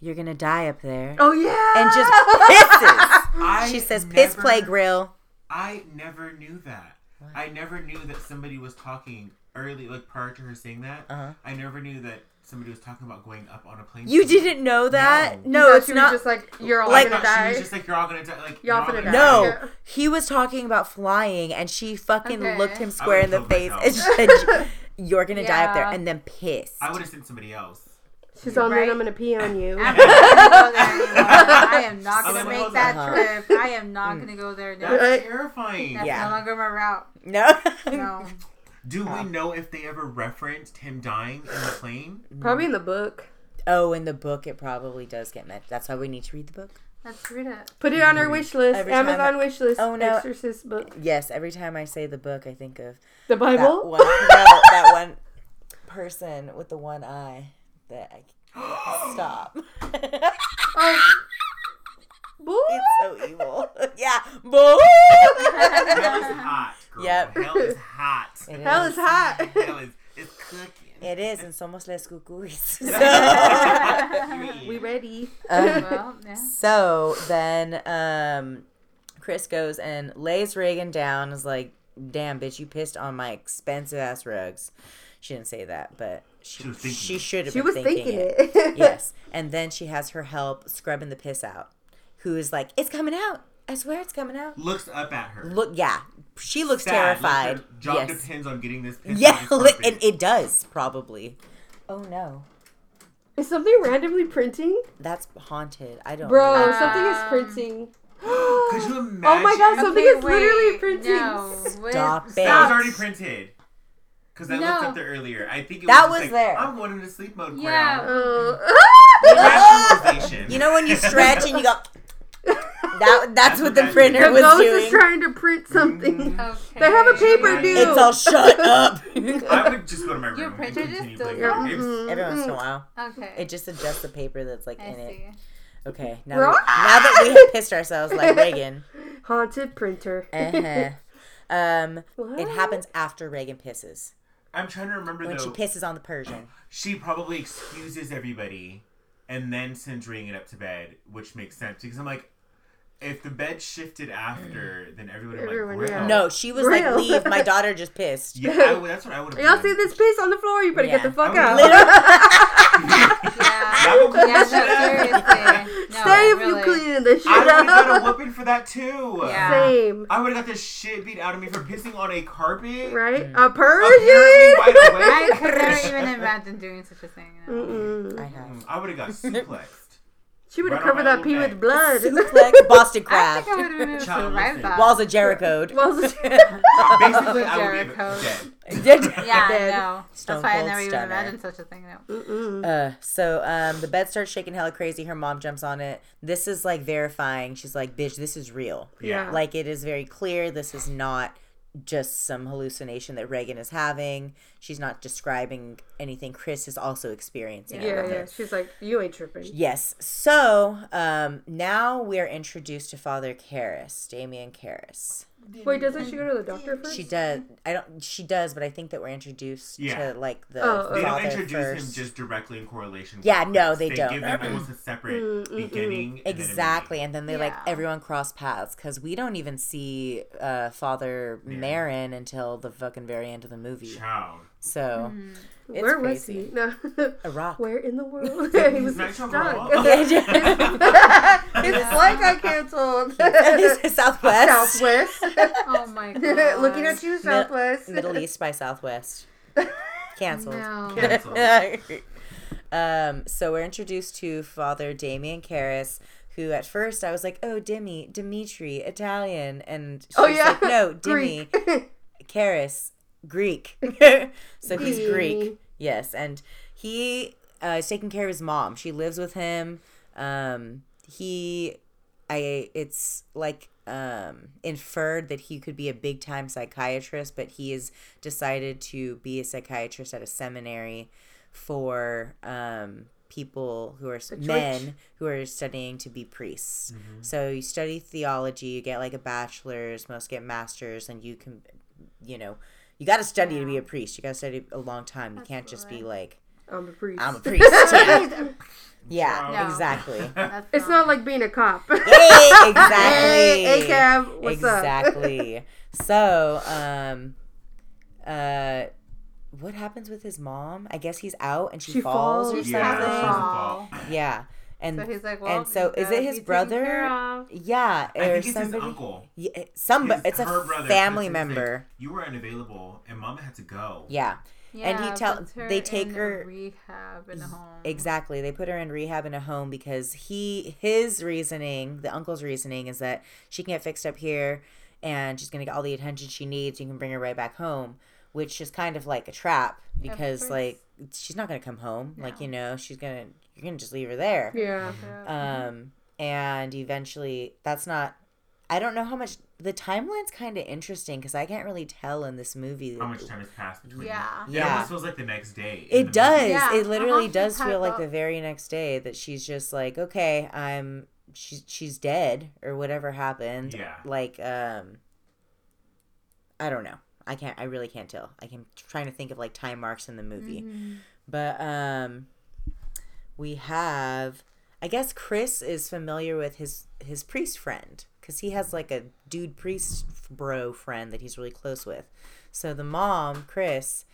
You're gonna die up there. Oh yeah. And just pisses. I She says, "Piss, never- play, grill." I never knew that. I never knew that somebody was talking early, like prior to her saying that. Uh-huh. I never knew that somebody was talking about going up on a plane. You somewhere. didn't know that? No. No, it's not. just like you're all Like- I gonna thought she was just like you're all gonna die. Like Y'all you're all gonna die. no, Yeah. he was talking about flying, and she fucking Okay. looked him square in the face killed and said, "You're gonna die up there," and then pissed. I would have sent somebody else. She's on Right? there. I'm gonna pee on you. I'm not gonna go there anymore. I am not gonna make hold that on. trip. I am not mm. gonna go there. No. That's terrifying. That's Yeah. no longer my route. no, No. Do we know if they ever referenced him dying in the plane? Probably in the book. oh, in the book, it probably does get mentioned. That's why we need to read the book. Let's read it. Put it on our mm-hmm. wish list. Every Amazon I- wish list. Oh, no. Exorcist book. Yes, every time I say the book, I think of The that Bible. one. no, that one person with the one eye. That I stop. Oh. Boo. It's so evil. yeah. Boo. Hell is hot, girl. Yep. Hell is hot. It Hell is hot. Hell is it's cooking. It is, and somos les cucuys. we ready. Um, Well, yeah. so then um, Chris goes and lays Regan down. Is like, "Damn, bitch, you pissed on my expensive ass rugs." She didn't say that, but she She was thinking she it. should have She been was thinking, thinking it. it. yes, and then she has her help scrubbing the piss out. Who is like, "It's coming out. I swear it's coming out." Looks up at her. Look, yeah, she looks Sad, terrified. Like job yes, depends on getting this. yeah, off his li- carpet. and it does probably. Oh no, Is something randomly printing? that's haunted. I don't. Bro, know. something is printing. Could you imagine? Oh my god, something Okay, is literally printing. No. Stop it. That was already printed. Because I looked up there earlier. I think it That was, was like, there. I'm going into sleep mode. Yeah. Crown. Oh. Rationalization. You know when you stretch and you go. That that's what the That's what printer the was ghost doing. is trying to print something. Okay. They have a paper Right. dude. It's all shut up. I would just go to my room Your and printer just continue does playing that? video games. Every once in a while, Okay. it just adjusts the paper that's like I in it. see. Okay, now Bro. that, now that we have pissed ourselves like Regan, Haunted printer. uh-huh. um, it What? happens after Regan pisses I'm trying to remember when though. she pisses on the Persian. she probably excuses everybody and then sends Regan up to bed, which makes sense because I'm like, if the bed shifted after, then everyone would Everyone, like, yeah. No, she was Real. like, "Leave, my daughter just pissed." Yeah, I that's what I would have. Y'all see this piss on the floor? You better Yeah. get the fuck out. would've- Yeah. yeah, no, seriously. No, Stay if really. you cleaning the shit I would have got a up. whooping for that too. Yeah. Same. I would have got the shit beat out of me for pissing on a carpet. Right? Mm. A Apparently Persian? I could never even imagine doing such a thing. you. I have Mm, I would have got suplexed. She would have Right covered that pee little with blood. suplex Boston I crab think I would have been able to Child, survive listen. that. walls of Jericho. Well, Basically, I would Jericho. be dead. yeah, Dead. no. Stone That's why I Cold never even imagined such a thing. No. Uh, so um, the bed starts shaking hella crazy. Her mom jumps on it. This is like verifying. She's like, "Bitch, this is real. Yeah. Like it is very clear. This is not just some hallucination that Regan is having. She's not describing anything. Chris is also experiencing. Yeah, yeah. She's like, you ain't tripping. Yes. So um, now we're introduced to Father Karras, Damien Karras. Wait, doesn't she go to the doctor first? She does. I don't. She does, but I think that we're introduced Yeah. to like the Oh, They don't introduce first. him just directly in correlation. with Yeah, no, Chris. they don't. give them almost a separate Mm, mm, beginning. and then Exactly, and then they like everyone cross paths because we don't even see uh, Father Yeah. Merrin until the fucking very end of the movie. Child. So it's Where was crazy. he? No. a rock. Where in the world? He's he was not stuck. sure His flight got canceled. Southwest, Southwest. Oh my god. Looking at you, Southwest. Middle East by Southwest, canceled. No. Canceled. um, so we're introduced to Father Damien Karras, who at first I was like, "Oh, Demi, Dimitri, Italian," and she's Oh, yeah. like, "No, Demi, Greek. Greek." so he's Greek, yes, and he uh, is taking care of his mom. She lives with him. Um, he, I, it's like um, inferred that he could be a big time psychiatrist, but he has decided to be a psychiatrist at a seminary for um, people who are men who are studying to be priests. So you study theology, you get like a bachelor's, most get masters, and you can, you know, you got to study to be a priest. You got to study a long time. You can't just be like I'm a priest. I'm a priest. Yeah, yeah No. exactly. That's It's not like being a cop. Hey, exactly. Hey, hey, Cab, what's up? exactly. so, um, uh, what happens with his mom? I guess he's out and she, She falls, or falls. He Yeah, has a something. she's a fall. fall. Yeah, and So he's like, well, and so is it his brother? care of. Yeah, I or think it's somebody. his uncle. Yeah, somebody. His- It's a her brother family puts it, he's like, member. you were unavailable, and mama had to go. Yeah, And he Yeah, tell- they take in her- rehab in a home. exactly. They put her in rehab in a home because he, his reasoning, the uncle's reasoning, is that she can get fixed up here, and she's gonna get all the attention she needs. You can bring her right back home, which is kind of like a trap because like she's not gonna come home. Like you know, she's gonna you're gonna just leave her there. yeah. um and eventually that's not i don't know how much the timeline's kind of interesting because i can't really tell in this movie How much time has passed between? Yeah. It Yeah. almost feels like the next day. it does. Yeah, it literally uh-huh. does feel like thought- the very next day that she's just like okay i'm she's she's dead or whatever happened Yeah. like um i don't know i can't i really can't tell. I'm trying to think of like time marks in the movie. Mm-hmm. but um we have i guess chris is familiar with his his priest friend because he has like a dude priest bro friend that he's really close with. So the mom chris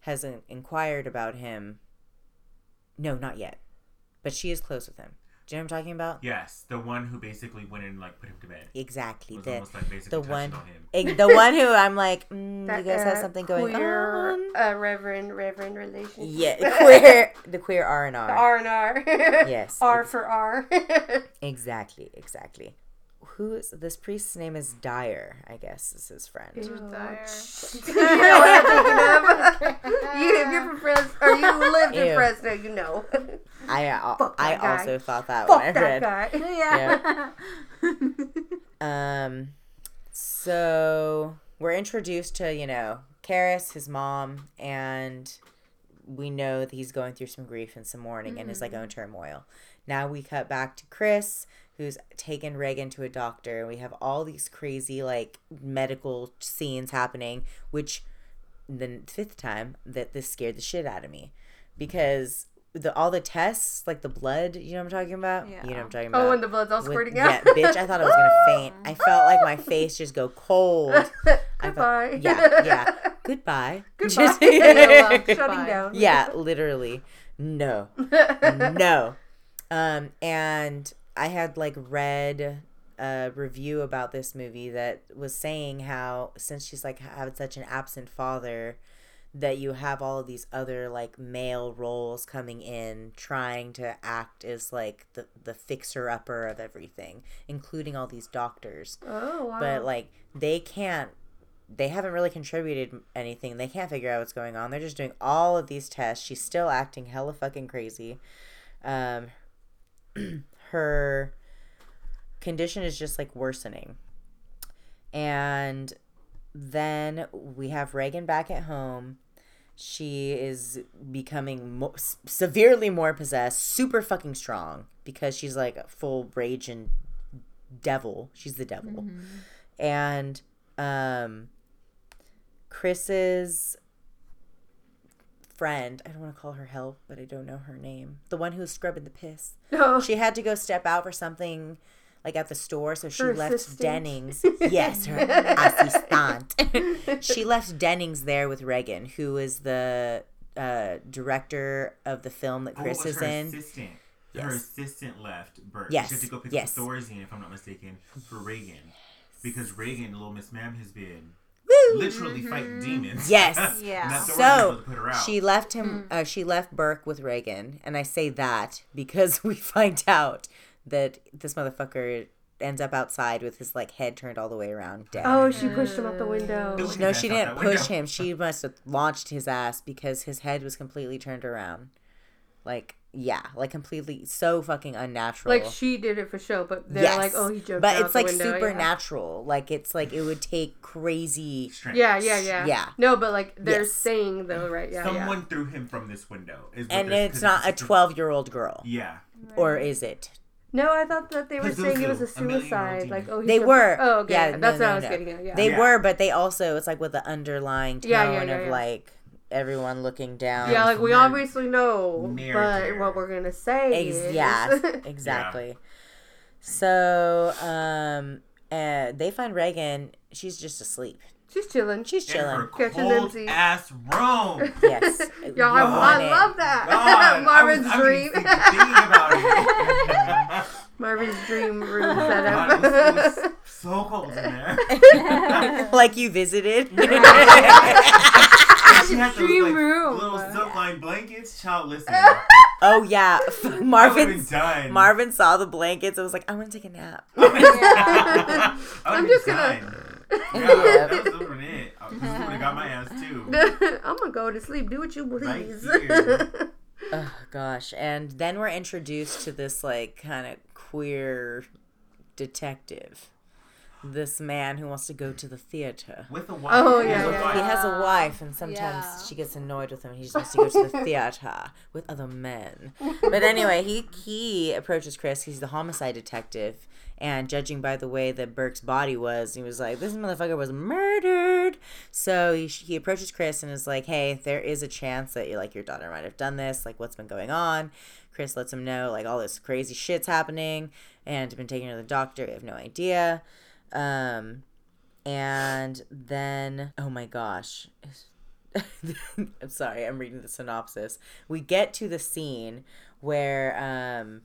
has in- inquired about him. No not yet. But she is close with him do you know what i'm talking about Yes, the one who basically went and like put him to bed. exactly Was the, almost like basically the one on him. the one who i'm like mm, That, you guys have uh, something going queer, on Uh, reverend, reverend relationship. yeah queer the queer r&r R and R. Yes. R for R. Exactly, exactly. Who is this priest's name is Dyer, I guess is his friend. Dire. you know what I'm thinking of. you, if you're from Fresno, or you lived in Fresno, you know. I uh, I guy. also thought that Fuck when I that read. Yeah. Um so we're introduced to, you know, Karras, his mom, and we know that he's going through some grief and some mourning and his like own turmoil. Now we cut back to Chris, who's taken Regan to a doctor. And we have all these crazy like medical scenes happening, which the fifth time that this scared the shit out of me because the all the tests, like the blood, you know what I'm talking about? You know what I'm talking about? Oh, and the blood's all With- squirting out yeah, bitch, I thought I was gonna faint. I felt like my face just go cold. Felt- yeah, yeah. Goodbye. Goodbye. Just- Shutting down. yeah, literally. No. no. Um, and I had like read a review about this movie that was saying how since she's like having such an absent father, that you have all of these other like male roles coming in trying to act as like the the fixer upper of everything, including all these doctors. Oh wow. but like they can't they haven't really contributed anything. They can't figure out what's going on. They're just doing all of these tests. She's still acting hella fucking crazy. Um her condition is just like worsening. And then we have regan back at home. She is becoming mo- severely more possessed super fucking strong because she's like a full rage and devil. She's the devil. And um chris's friend i don't want to call her help but i don't know her name the one who was scrubbing the piss no. she had to go step out for something like at the store so she Her left assistant? dennings yes her assistant she left dennings there with regan who is the uh, director of the film that Oh, chris it was is her in Assistant. Her assistant left Bert. Yes, She had to go pick yes. up Thorazine, if I'm not mistaken, for Regan. Because Regan, little Miss Ma'am, has been Woo! literally fighting demons. Yes. Yeah. And that Thorazine So was to put her out. she left him. Uh, she left Burke with Regan, and I say that because we find out that this motherfucker ends up outside with his like head turned all the way around, dead. Oh, she pushed him out the window. Don't no, she didn't push him. She must have launched his ass because his head was completely turned around. Like yeah, like completely so fucking unnatural. Like she did it for show, but they're yes, like, oh, he jumped but out it's the like window. yeah. supernatural. Like it's like it would take crazy. Strength. Yeah, yeah, yeah. Yeah. No, but like they're Yes. saying though, right? Yeah, Someone threw him from this window. Is And this- it's 'cause not a twelve-year-old girl, Yeah. or is it? No, I thought that they were Pazuzu, saying it was a a suicide. demon. Like, oh, he They jumped- were. Oh, okay. Yeah, That's no, what no, I was no. getting at. Yeah. They Yeah. were, but they also it's like with the underlying tone Yeah, yeah, yeah, of yeah. like everyone looking down. Yeah, like we obviously know, but Murder. what we're gonna say Ex- is, yeah, exactly. So, um, uh, they find Regan. She's just asleep. she's chilling. She's chilling. Catching cold them ass room. Yes. Y'all, I, I love that. God, Marvin's I was, dream. I was about it. Marvin's dream room God, it, was, it was setup. so cold in there. like you visited. She had those, Dream like, room. Little zipline blankets. Child, listen. oh yeah, Marvin. done. Marvin saw the blankets. I was like, I want to take a nap. I I'm just just gonna- gonna. Yeah, Yeah. that was over it. I would have got my ass too. I'm gonna go to sleep. Do what you please. here. Oh gosh, and then we're introduced to this like kind of queer detective. This man who wants to go to the theater. With a oh, wife. Oh, He yeah, yeah. wife. He has a wife, and sometimes Yeah. she gets annoyed with him. He just wants to go to the theater with other men. But anyway, he he approaches Chris. He's the homicide detective, and judging by the way that Burke's body was, he was like, "This motherfucker was murdered." So he, he approaches Chris and is like, "Hey, there is a chance that like your daughter might have done this. Like, what's been going on?" Chris lets him know like all this crazy shit's happening, and been taken her to the doctor. We have no idea. Um, and then, oh my gosh. I'm sorry, I'm reading the synopsis. We get to the scene where um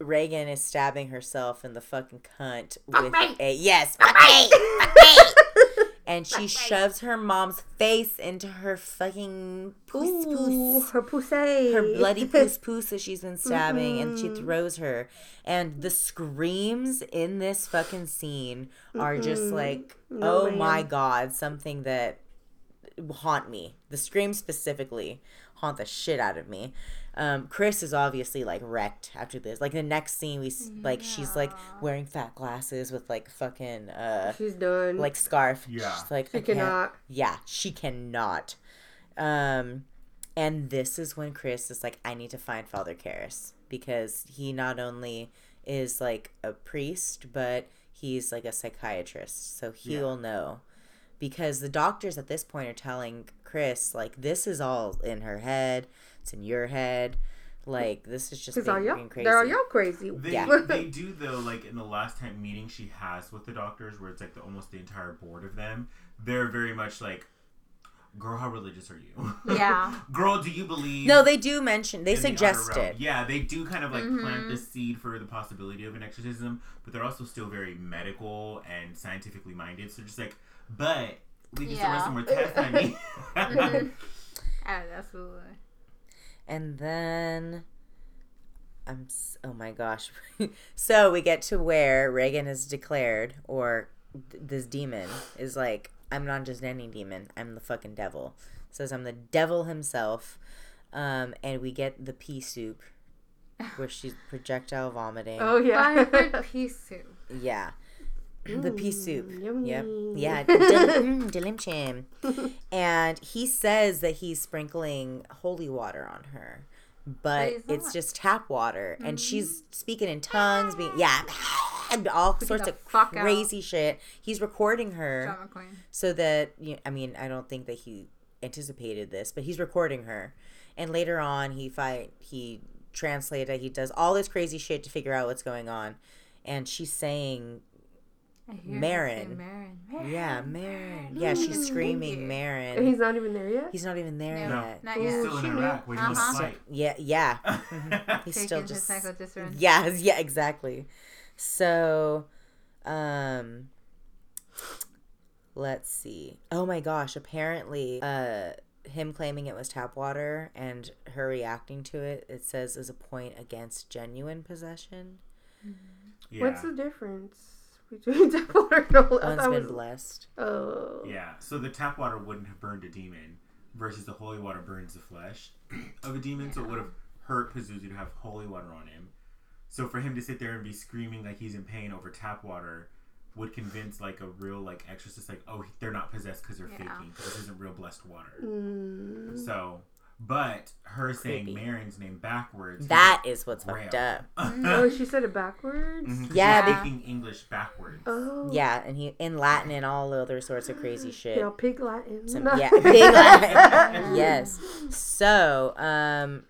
Regan is stabbing herself in the fucking cunt with a yes, fuck me, fuck me. And she shoves her mom's face into her fucking poos Ooh, poos her pussy. her bloody poos poos that she's been stabbing and she throws her. And the screams in this fucking scene are just like No, oh my god something that haunt me. The screams specifically haunt the shit out of me um, Chris is obviously like wrecked after this. Like the next scene, we s like she's like wearing fat glasses with like fucking uh She's done. like scarf. Yeah. She's like She I can't- cannot. Yeah, she cannot. Um, and this is when Chris is like, I need to find Father Karras because he not only is like a priest, but he's like a psychiatrist, so he'll know. Because the doctors at this point are telling Chris like this is all in her head, it's in your head, like this is just Because being, are y'all, crazy. they're all y'all crazy. They, Yeah. they do though, like in the last time meeting she has with the doctors, where it's like the, almost the entire board of them. They're very much like, "Girl, how religious are you? Yeah. Girl, do you believe?" No, they do mention they in the suggest it. Yeah, they do kind of like Mm-hmm. plant the seed for the possibility of an exorcism, but they're also still very medical and scientifically minded. So just like, but we can still run Yeah. some more tests on me. Mhm. Ah, Absolutely. And then I'm oh my gosh. so we get to where Regan is declared or th- this demon is like I'm not just any demon. I'm the fucking devil. Says I'm the devil himself. Um and we get the pea soup where she's projectile vomiting. Oh yeah. Fired pea soup. Yeah. The pea soup. yummy. Yep. Yeah. Del- mm. And he says that he's sprinkling holy water on her, but it's just tap water. And she's speaking in tongues, being, yeah, and all sorts of fuck out. crazy shit. He's recording her so that, you I mean, I don't think that he anticipated this, but he's recording her. And later on, he fight, he translated, he does all this crazy shit to figure out what's going on. And she's saying I hear her Merrin. Merrin. Merrin. yeah, Merrin. Yeah, she's screaming Merrin. he's not even there yet. He's not even there No, yet. not He's yet. still in Ooh, Iraq waiting Uh-huh. to fight. Yeah, yeah. He's Taking still his just psychodiscipline. Yeah, yeah, exactly. So, um let's see. Oh my gosh, apparently uh him claiming it was tap water and her reacting to it, it says is a point against genuine possession. Yeah. What's the difference between tap water and holy? I One's been was- blessed. Oh. Yeah, so the tap water wouldn't have burned a demon, versus the holy water burns the flesh of a demon, so it would have hurt Pazuzu to have holy water on him. So for him to sit there and be screaming like he's in pain over tap water would convince like a real like exorcist like oh they're not possessed because they're Yeah. faking because this isn't real blessed water. Mm. So But her saying Creepy. Merrin's name backwards. That is what's Braille. fucked up. Oh, she said it backwards. Mhm, 'cause Yeah, she's speaking English backwards. Oh. Yeah, and he in Latin and all other sorts of crazy shit. You know, pig Latin. Some, yeah, big Latin. yes. So, um,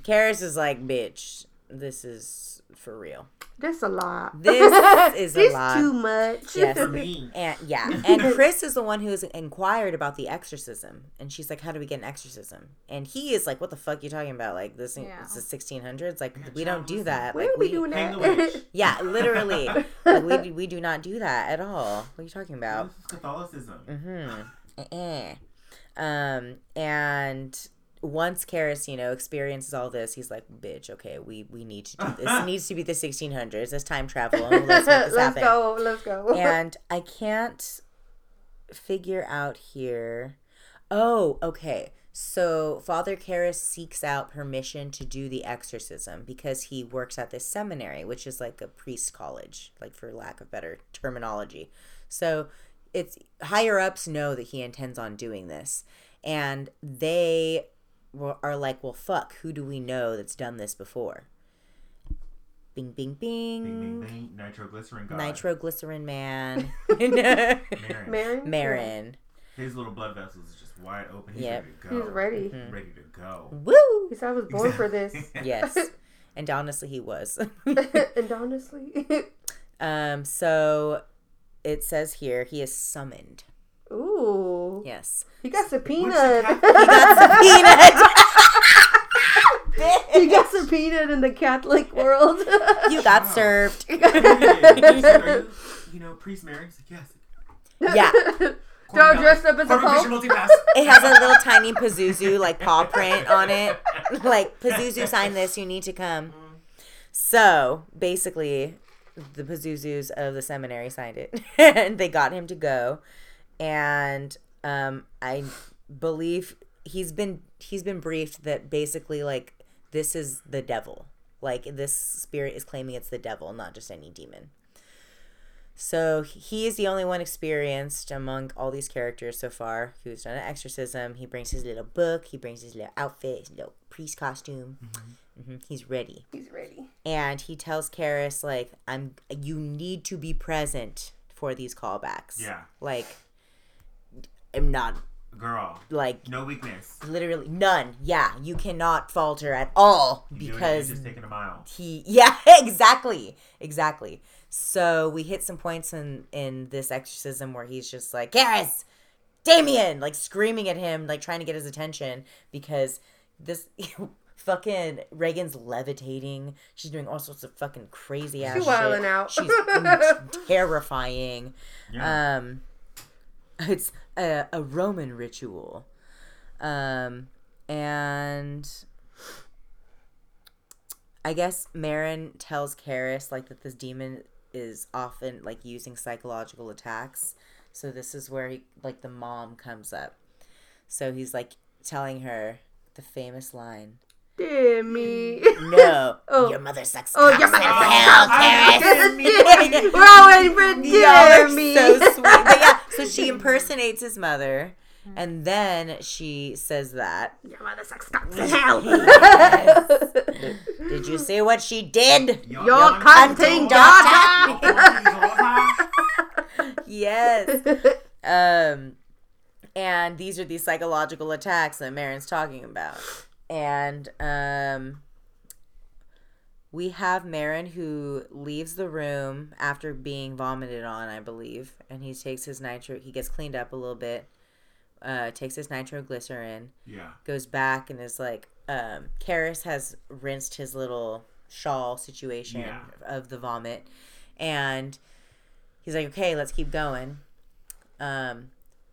Karras is like, bitch, this is for real. That's a lot. This is a lot. too much. Yes. And yeah, and Chris is the one who has inquired about the exorcism, and she's like, "How do we get an exorcism?" And he is like, "What the fuck are you talking about? Like this? Yeah. It's the 1600s. Like Yeah, we don't do that. Where like are we doing Hang that? yeah, literally, like, we we do not do that at all. What are you talking about?" This is Catholicism. Mm-hmm. Uh-uh. Um, and once Karras, you know, experiences all this, he's like, "Bitch, okay, we we need to do this. It needs to be the 1600s. It's time travel. Let's make this let's happen." go. Let's go. And I can't figure out here. Oh, okay. So Father Karras seeks out permission to do the exorcism because he works at this seminary, which is like a priest college, like for lack of better terminology. So it's higher ups know that he intends on doing this, and they are like, "Well, fuck, who do we know that's done this before?" Bing, bing, bing. Bing, bing, bing. Nitroglycerin god. Nitroglycerin man. Merrin. Merrin. Merrin. His little blood vessels is just wide open. He's Yep. ready to go. He's ready. Mhm. Ready to go. Woo! He said I was born for this. Yes. And honestly, he was. and honestly, um, so it says here he is summoned. ooh, Yes. he got subpoenaed. He got subpoenaed. he got subpoenaed in the Catholic world. you got Wow. served. Hey, you, you know, priest Merrin? Like, yes. Yeah. Don't dress up as a pope. It has a little tiny Pazuzu like paw print on it. Like Pazuzu signed this, you need to come. So basically, the Pazuzus of the seminary signed it, and they got him to go. And um, I believe he's been he's been briefed that basically like this is the devil. Like this spirit is claiming it's the devil, not just any demon. So he is the only one experienced among all these characters so far who's done an exorcism. He brings his little book. He brings his little outfit, his little priest costume. hmm He's ready, He's ready. and he tells Karras like, "I'm. You need to be present for these callbacks. Yeah. Like, I'm not Girl. like No weakness. literally none. Yeah, you cannot falter at all You do it, you're because just taking a mile. he yeah exactly exactly so we hit some points in in this exorcism where he's just like Karras Damien like screaming at him like trying to get his attention because this fucking Regan's levitating she's doing all sorts of fucking crazy ass She's shit wilding out. she's terrifying Yeah. um it's a, a roman ritual um and I guess Merrin tells Karras like that this demon is often like using psychological attacks. So this is where he like the mom comes up. So he's like telling her the famous line. Dear me. No, Oh. your mother sucks. Oh, your mother hell, sucks Karras. We're all waiting for dear me. so sweet. But yeah, so she impersonates his mother, and then she says that. Your mother sucks cocks in hell. Yes. Did you see what she did? Yo- Your young cunting daughter. daughter. Yes. Um, and these are these psychological attacks that Merrin's talking about. And um, we have Merrin who leaves the room after being vomited on, I believe, and he takes his nitro. He gets cleaned up a little bit. Uh, takes his nitroglycerin, Yeah. goes back, and is like, um, Karras has rinsed his little shawl situation Yeah. of the vomit, and he's like, okay, let's keep going. Um,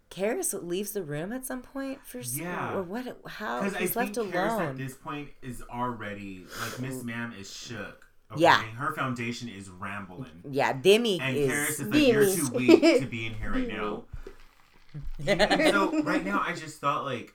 Karras leaves the room at some point for s- Yeah. or what? How I he's think left Karras at this point is already like Miss Ma'am is shook. Okay? Yeah. Her foundation is rambling. Yeah, Demi And is. Karras is like, you're too weak to be in here right now. And so right now, I just thought like,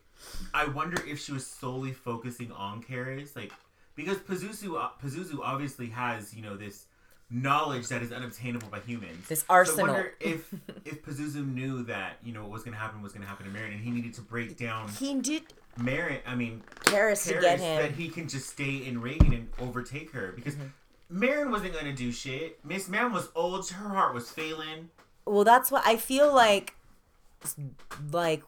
I wonder if she was solely focusing on Karis, like because Pazuzu, uh, Pazuzu obviously has you know this knowledge that is unobtainable by humans. This So I arsenal. wonder if if Pazuzu knew that you know what was going to happen was going to happen to Merrin, and he needed to break down. he did. Merrin, I mean, Karras to get that he can just stay in Regan and overtake her because Mm-hmm. Merrin wasn't gonna do shit. Miss Merrin was old. Her heart was failing. Well, that's what I feel like. Like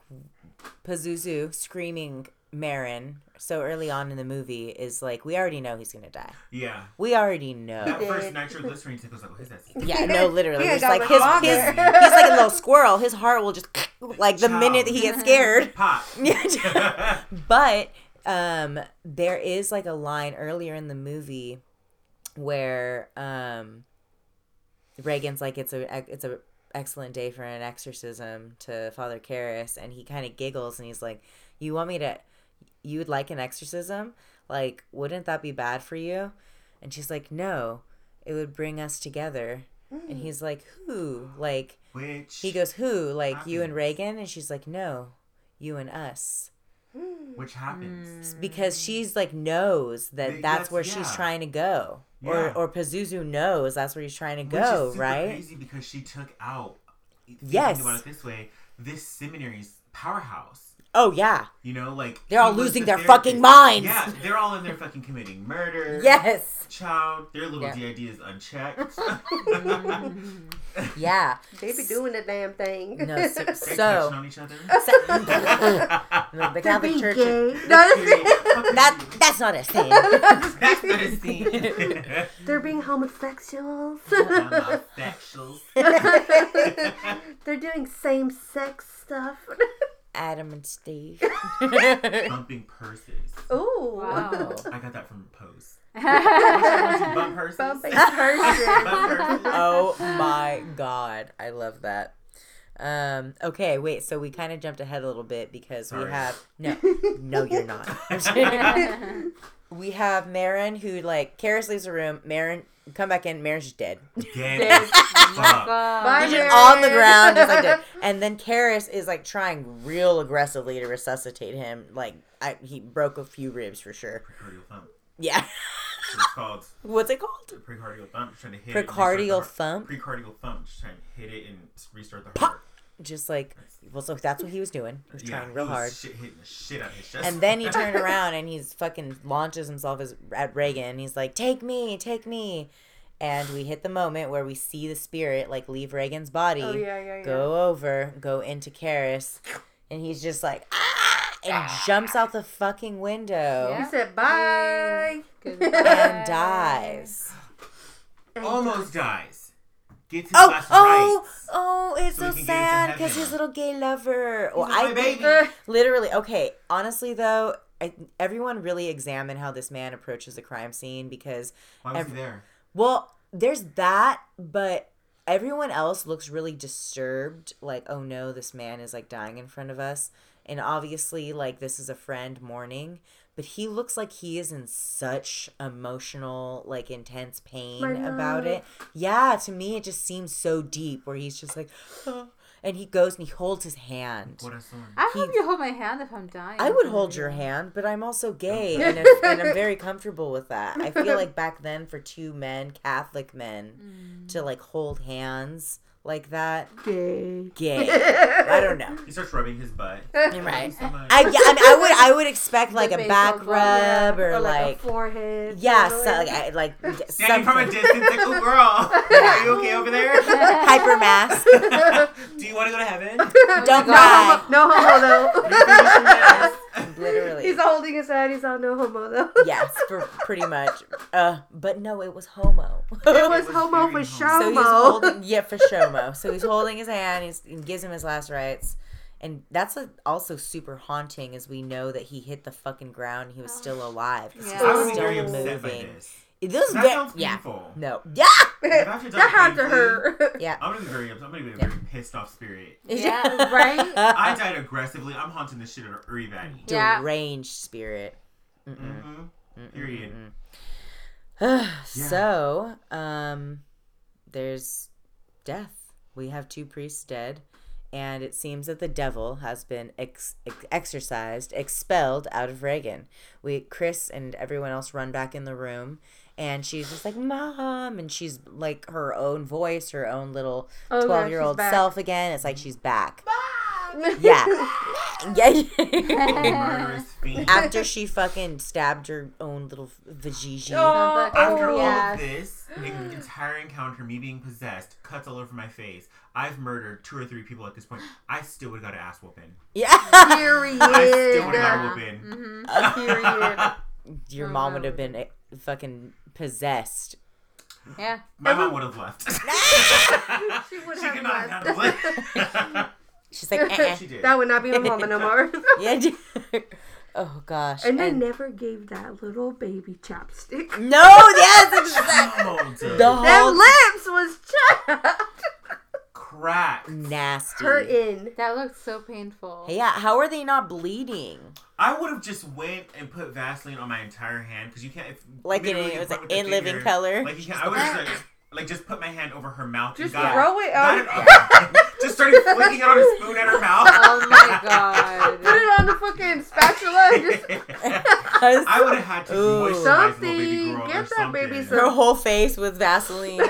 Pazuzu screaming Merrin so early on in the movie is like we already know he's gonna die. Yeah. We already know. That did. first nitroglycerin tick was like, what is that? Yeah, no, literally. He Just like his, his he's like a little squirrel. His heart will just like the Chow. minute that he gets scared. Pop. Yeah. but um there is like a line earlier in the movie where um Regan's like it's a it's a excellent day for an exorcism to Father Karras and he kind of giggles and he's like you want me to you would like an exorcism like wouldn't that be bad for you and she's like no it would bring us together and he's like who like Which he goes who like you and happens. Regan and she's like no you and us which happens. Hmm. because she's like knows that They- that's that's- where she's trying to go, Yeah. or or Pazuzu knows that's where he's trying to Which go, is super right? Crazy because she took out. thinking Yes. About it this way, this seminary's powerhouse. Oh yeah, You know, like They're all losing the their fucking minds. Yeah, they're all in there fucking committing murder. yes, Child, their little Yeah. DID is unchecked. yeah. They be doing the damn thing. No, so, They're so touching on each other. the They're Catholic Church. gay. No, That that's not a thing. That's not a scene. they're being homosexuals. Homosexuals. they're doing same sex stuff. Adam and Steve. Bumping purses. Ooh. Wow. I got that from Pose. Bump purses. Bumping person. Bump purses. oh my god, I love that. Um, okay, wait, so we kind of jumped ahead a little bit because we have no, no, you're not. We have Merrin who like Karras leaves the room. Merrin come back in. Merrin's just dead. Dead. Fuck. Bye, just Merrin. on the ground, just like dead. And then Karras is like trying real aggressively to resuscitate him. Like I, he broke a few ribs for sure. Precordial thump. Yeah. It's called. What's it called? Precordial thump. Just trying to hit it. Precordial restart the thump. heart. Precordial thump. Just trying to hit it and restart the Pop. Heart. Just like well, so that's what he was doing. He was trying real hard. Shit, hitting the shit out of his chest. And then he turned around and he's fucking launches himself as at Regan. And he's like, "Take me, take me," and we hit the moment where we see the spirit like leave Regan's body, Oh, yeah, yeah, yeah. go over, go into Karras, and he's just like, ah, and jumps out the fucking window He said bye. and dies. almost dies. Gets his Oh, last oh, oh! It's So so he can get into sad because his little gay lover. Well, oh, my I baby. think literally okay. Honestly, though, I, everyone really examine how this man approaches the crime scene because Why was ev- he there? Well, there's that, but everyone else looks really disturbed. Like, oh no, this man is like dying in front of us. And obviously, like, this is a friend mourning, but he looks like he is in such emotional, like, intense pain about it. Yeah, to me, it just seems so deep where he's just like, "Oh," and he goes and he holds his hand. What a son. I hope you hold my hand if I'm dying. I would hold your hand, but I'm also gay, and, if, and I'm very comfortable with that. I feel like back then, for two men, Catholic men, mm. to like hold hands like that, Gay. gay. I don't know. He starts rubbing his butt. Right. So. I, yeah, I, mean, I would I would expect like a back glove, rub or, or like, like, a forehead. yeah, so, like I- like Standing from a something. distance, like, oh girl, are you okay over there? hyper mask. Do you want to go to heaven? Don't No cry. homo, no homo though. You finished your mass? Literally. He's holding his hand. He's all no homo though. yes, for pretty much. Uh, but no, it was homo. It was was homo for very So shomo. he's holding, yeah, for Shomo. So he's holding his hand. He's, he gives him his last rites, and that's a, also super haunting, as we know that he hit the fucking ground. He was still alive. Yeah. He I was still very upset by moving. This. It was That ve- sounds yeah. painful. No. Yeah. If I have to die that had to hurt. Yeah. I'm gonna be very. I'm gonna be a Yeah. very pissed off spirit. Yeah, right? I died aggressively. I'm haunting the shit out of everybody. Yeah. Deranged spirit. Mm-hmm. Period. So, um, there's death. We have two priests dead, and it seems that the devil has been ex- ex- exorcised, expelled out of Regan. We, Chris, and everyone else run back in the room, and she's just like, "Mom," and she's like her own voice, her own little Oh, yeah, twelve-year-old back. self again. It's like she's back. Yeah. Yeah. After she fucking stabbed her own little vajiji. Oh. After all Yes. of this en- entire encounter, me being possessed, cuts all over my face, I've murdered two or three people at this point. I still would have got an ass whooping. Yeah. Period. I still would have got a whooping. Mm-hmm. Period. Your mom would have been eh, fucking possessed. Yeah. My mom would have left. She would she have could not left. She's like, eh, she did. That would not be my mama no more. yeah. oh gosh. And they never gave that little baby chapstick. no, yes, exactly. Child. The Them whole lips was chapped. Crack. nasty. Hurting. That looks so painful. Yeah, how are they not bleeding? I would have just went and put Vaseline on my entire hand because you can't. If, Like literally in- it was point like in living finger, color? Like you can't. I would just like, like just put my hand over her mouth. Just and got, throw it out. it- just started flicking it on a spoon at her mouth. Oh my god! Put it on the fucking spatula and just I would have had to Ooh. moisturize little baby Something. girl Get or that something. baby some- Her whole face with Vaseline.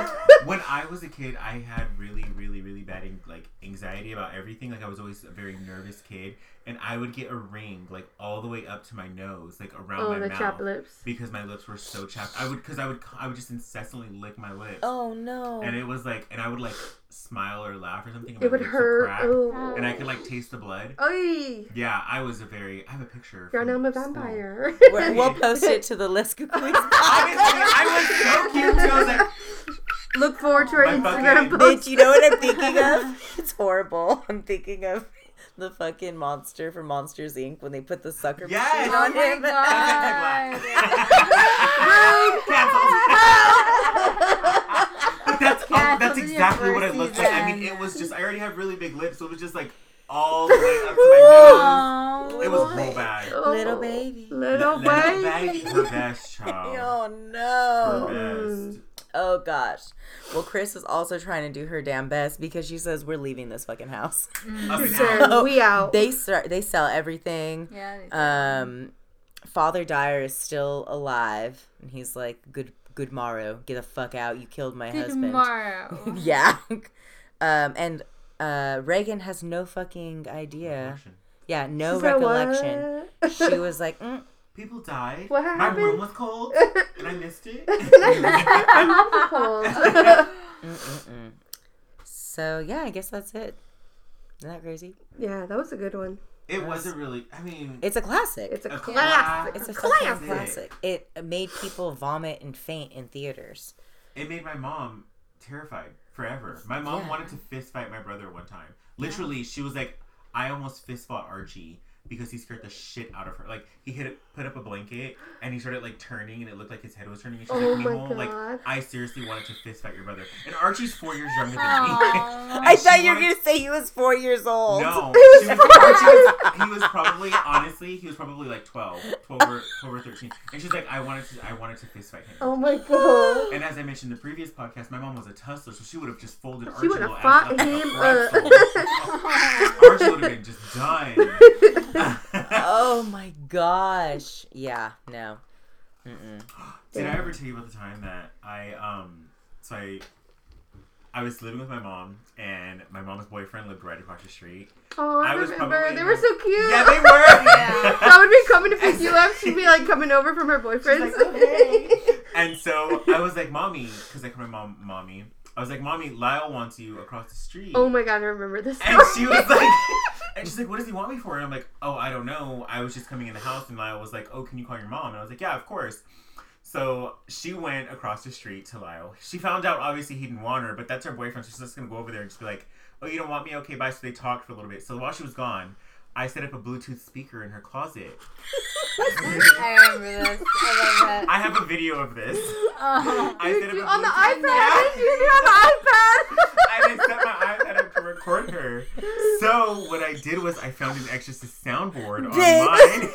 when I was a kid, I had really, really, really bad like anxiety about everything. Like I was always a very nervous kid, and I would get a ring like all the way up to my nose, like around Oh, my the mouth, chapped lips. because my lips were so chapped. I would, because I would, I would just incessantly lick my lips, oh no. and it was like, and I would like smile or laugh or something. and It would lips would hurt. Oh. and I could like taste the blood. Oy. Yeah, I was a very. I have a picture. You're now I'm a vampire. We're- we'll post it to the Les Cucuys I was, I was so cute too. I was like, Look forward to our My Instagram fucking- Bitch, you know what I'm thinking of? It's horrible. I'm thinking of the fucking monster from Monsters Inc. when they put the sucker Yes! machine Oh on my him. But that's oh, Cancel that's the exactly what it first looked like. I mean, season. it was just I already have really big lips, so it was just like all the way up to my nose. It was real bad. Oh, Little baby. Little Little baby. baby, her best child. Oh Her no. best. Oh gosh. Well, Chris is also trying to do her damn best because she says we're leaving this fucking house. Up and Says, we out. They start. They sell everything. Yeah. Um, Father Dyer is still alive, and he's like, "Good, good morrow. Get the fuck out. You killed my husband." Tomorrow. yeah. Um, and uh, Regan has no fucking idea. Yeah, no She recollection. "What?" She was like, mm, People died. What My room was cold, and I missed it. Cold. mm, mm, mm. "So yeah, I guess that's it." Isn't that crazy? yeah, that was a good one. it wasn't really. I mean, It's a classic. It's a A classic. It's a It's classic. classic. It made people vomit and faint in theaters. it made my mom terrified forever. My mom Yeah. wanted to fist fight my brother one time. Literally, she was like, I almost fist fought Archie because he scared the shit out of her. Like he hit it, put up a blanket and he started like turning and it looked like his head was turning. And she's Oh like, my Mimo, like I seriously wanted to fist fight your brother. And Archie's four years younger than me. I thought you were wanted- gonna say he was four years old. No, He was was, four. Archie was, he was probably honestly he was probably like 12, 12 or 12 or thirteen, and she's like I wanted to I wanted to fist fight him. Oh my god. And as I mentioned in the previous podcast, my mom was a tussler, so she would have just folded Archie She would have fought ass up like a him. pretzel. Archie would have been just done. Oh my gosh. Yeah. No. Mm-mm. Did I ever tell you about the time that I um so I I was living with my mom and my mom's boyfriend lived right across the street. oh, I, I remember. probably They were so cute. Yeah, they were. Yeah. I would be coming to pick you up. She'd be like coming over from her boyfriend's. She's like, "Oh, hey." And so I was like, "Mommy," because I call my mom "Mommy." I was like, "Mommy, Lyle wants you across the street." oh my god, I remember this. And she was like, and she's like, what does he want me for? And I'm like, oh, I don't know. I was just coming in the house, and Lyle was like, oh, can you call your mom? And I was like, yeah, of course. So she went across the street to Lyle. She found out obviously he didn't want her, but that's her boyfriend. So she's just gonna go over there and just be like, oh, you don't want me? Okay, bye. So they talked for a little bit. So while she was gone, I set up a Bluetooth speaker in her closet. I remember this. I love that. I have a video of this. Oh. I set up You- a on the iPad. Yeah. You did it on the iPad. and I set my iPad up to record her. So what I did was I found an Exorcist soundboard online,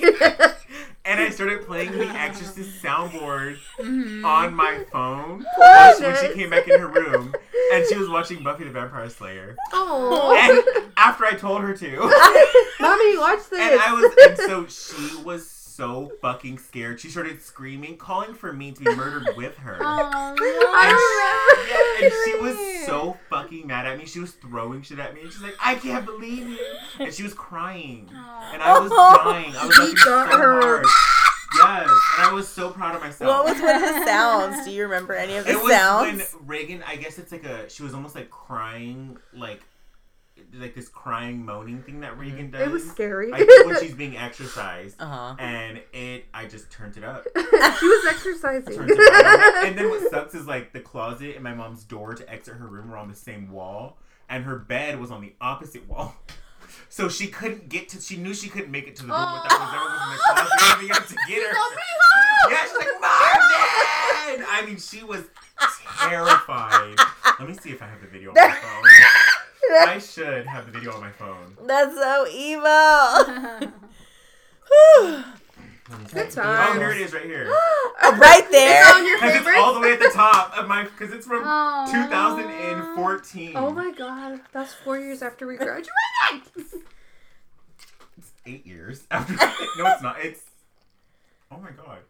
and I started playing the Exorcist soundboard mm-hmm. on my phone she- when she came back in her room, and she was watching Buffy the Vampire Slayer. Oh, And after I told her to, mommy, watch this. and I was, and so she was so fucking scared. She started screaming, calling for me to be murdered with her. Oh, And she, yeah, and she was so fucking mad at me. She was throwing shit at me, and she's like, "I can't believe you!" And she was crying, and I was dying. I was laughing so got her. hard. Yes, and I was so proud of myself. What was one of the sounds? Do you remember any of the it was sounds? when Regan. I guess it's like a. She was almost like crying, like like this crying moaning thing that Regan does. It was scary. I think when she's being exercised, Uh huh. and it, I just turned it up. she was exercising. Up. and then what sucks is like the closet and my mom's door to exit her room were on the same wall, and her bed was on the opposite wall. So she couldn't get to. She knew she couldn't make it to the room without whatever was in the closet. We had to get her. Yeah, she's like Marvin. I mean, she was terrified. Let me see if I have the video on my phone. I should have the video on my phone. That's so evil. Let me see. Oh, here it is, right here. Oh, right there. It's on your Because it's all the way at the top of my. Because it's from Aw. 2014. Oh my god, that's four years after we graduated. It's eight years after. no, it's not. It's. Oh my god.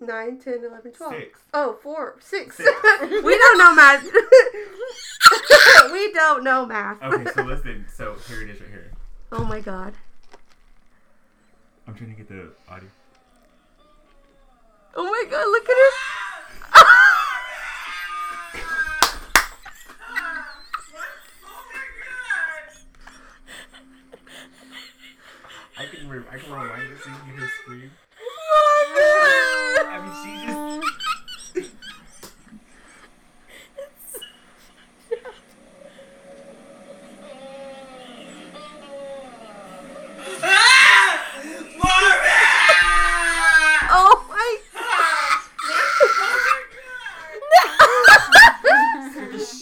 9, 10, 11, 12. Six. Oh, four, six. Six. we don't know math. we don't know math. Okay, so listen. So here it is, right here. Oh my god. I'm trying to get the audio. Oh my god, look at her. I can. Re- I can rewind it so you can hear scream. I mean, she just. Oh my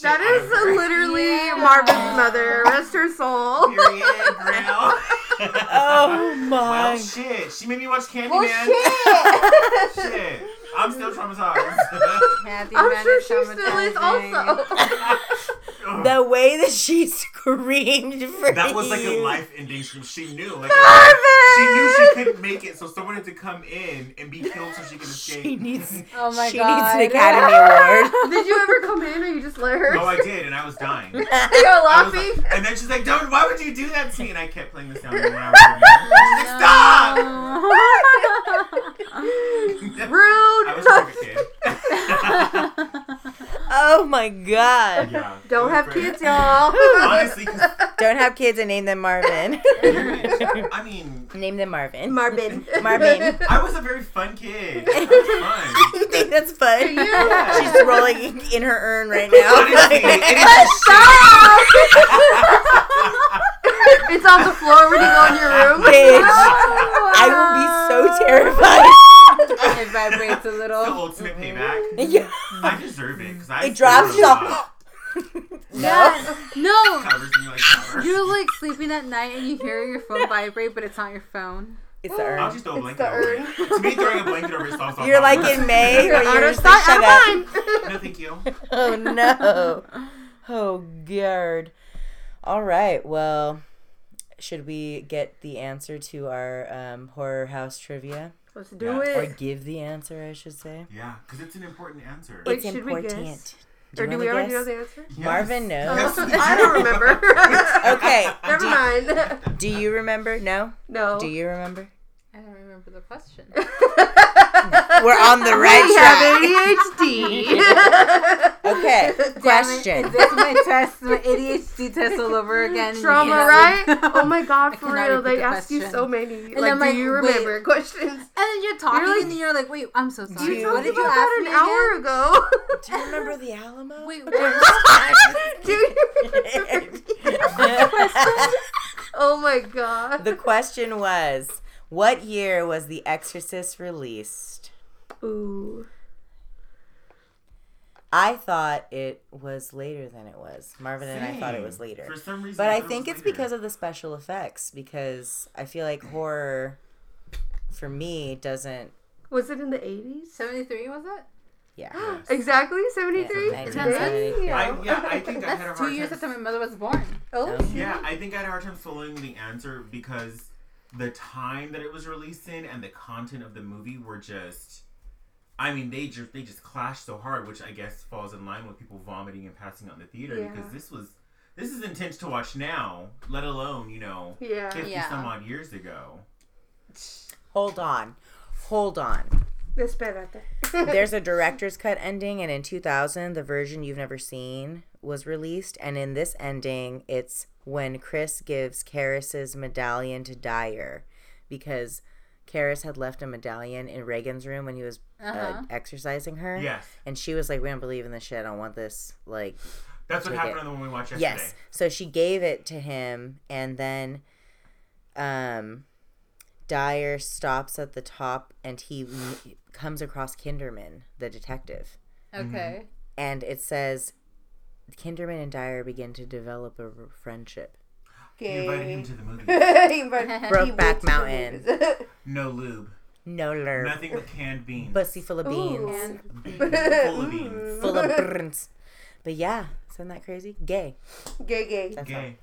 That is literally Marvin's mother. Rest her soul. Period, girl. Oh my. Well, shit. She made me watch Candyman. Well, shit. Shit. I'm still traumatized. Kathy I'm Mann sure is she still is also. The way that she screamed for that was like a you. life-ending scream. She knew, like, Marvin! she knew she couldn't make it, so someone had to come in and be killed so she could escape. She needs. Oh my she god. needs an Academy Award. Did you ever come in or you just let her? No, I did, and I was dying. You're laughing. like- and then she's like, "Don't! Why would you do that to me?" And I kept playing the sound when oh, I was like, "Stop!" Rude. I was a kid. Oh my god. yeah. Don't have great. kids, y'all. Honestly, 'cause- Don't have kids and name them Marvin. I mean, name them Marvin. Marvin. Marvin. I was a very fun kid. I was fun. you think that's fun? Yeah. She's rolling in her urn right now. Honestly, it is Stop! it's on the floor when you go in your room. Bitch. I will be so terrified. it vibrates a little. the ultimate payback. yeah. I deserve it because I It drops screwed off. up. Yeah. No. Like. You're like sleeping at night and you hear your phone vibrate, but it's not your phone. It's the I'll just throw a It's blanket the over it. To me, throwing a blanket over it solves all You're like problems. in May You're where out you're just like, shut up. No, thank you. Oh no. Oh god. All right. Well, should we get the answer to our um, horror house trivia, Let's do Yeah. or give the answer? I should say. Yeah, because it's an important answer. Wait, it's important. Do Or do wanna we already guess? know the answer? Yes. Marvin knows. Yes, we I do. don't remember. Okay. Never do, mind. do you remember? No. No. Do you remember? I don't remember the question. We're on the right we track. have ADHD. Okay. Damn it, Question. Is this my test, my ADHD test all over again? Trauma, Yeah. right? Oh my god, I for cannot real. repeat They the ask you question. so many. And like, I'm do like, you wait. remember questions? And then you're talking like- and then you're like, wait, I'm so sorry. you- what Talked did you about ask that me an hour again? ago? Do you remember the Alamo? Wait, do you remember? The question? Oh my god. the question was, what year was The Exorcist released? Ooh. I thought it was later than it was. Marvin and I thought it was later. For some reason, But I thought think it's later. because of the special effects because I feel like horror for me doesn't Was it in the 80s? 73 was it? yeah. Yes. Exactly, 73? Yeah, 1973. I, yeah, I think I had a That's hard two years after my mother was born. Oh, No. Yeah, I think I had a hard time following the answer because the time that it was released in and the content of the movie were just. I mean, they just they just clashed so hard, which I guess falls in line with people vomiting and passing out in the theater Yeah. because this was this is intense to watch now, let alone you know Yeah. fifty Yeah. some odd years ago. Hold on. Hold on. Espérate. There's a director's cut ending, and in 2000, the version you've never seen was released. And in this ending, it's when Chris gives Karras's medallion to Dyer because Karras had left a medallion in Regan's room when he was uh, Uh-huh. exercising her. Yes, And she was like, We don't believe in this shit. I don't want this. Like, that's what happened it. on the one we watched yesterday. Yes. So she gave it to him, and then um, Dyer stops at the top, and he comes across Kinderman, the detective, Okay. and it says Kinderman and Dyer begin to develop a friendship. He invited him to the movie. He invited- Brokeback went to the Mountain. No lube, No lurb, nothing but canned beans, pussy full of beans, Ooh. full of beans. full of burns. But yeah, isn't that crazy? Gay. Gay, gay. That's Gay.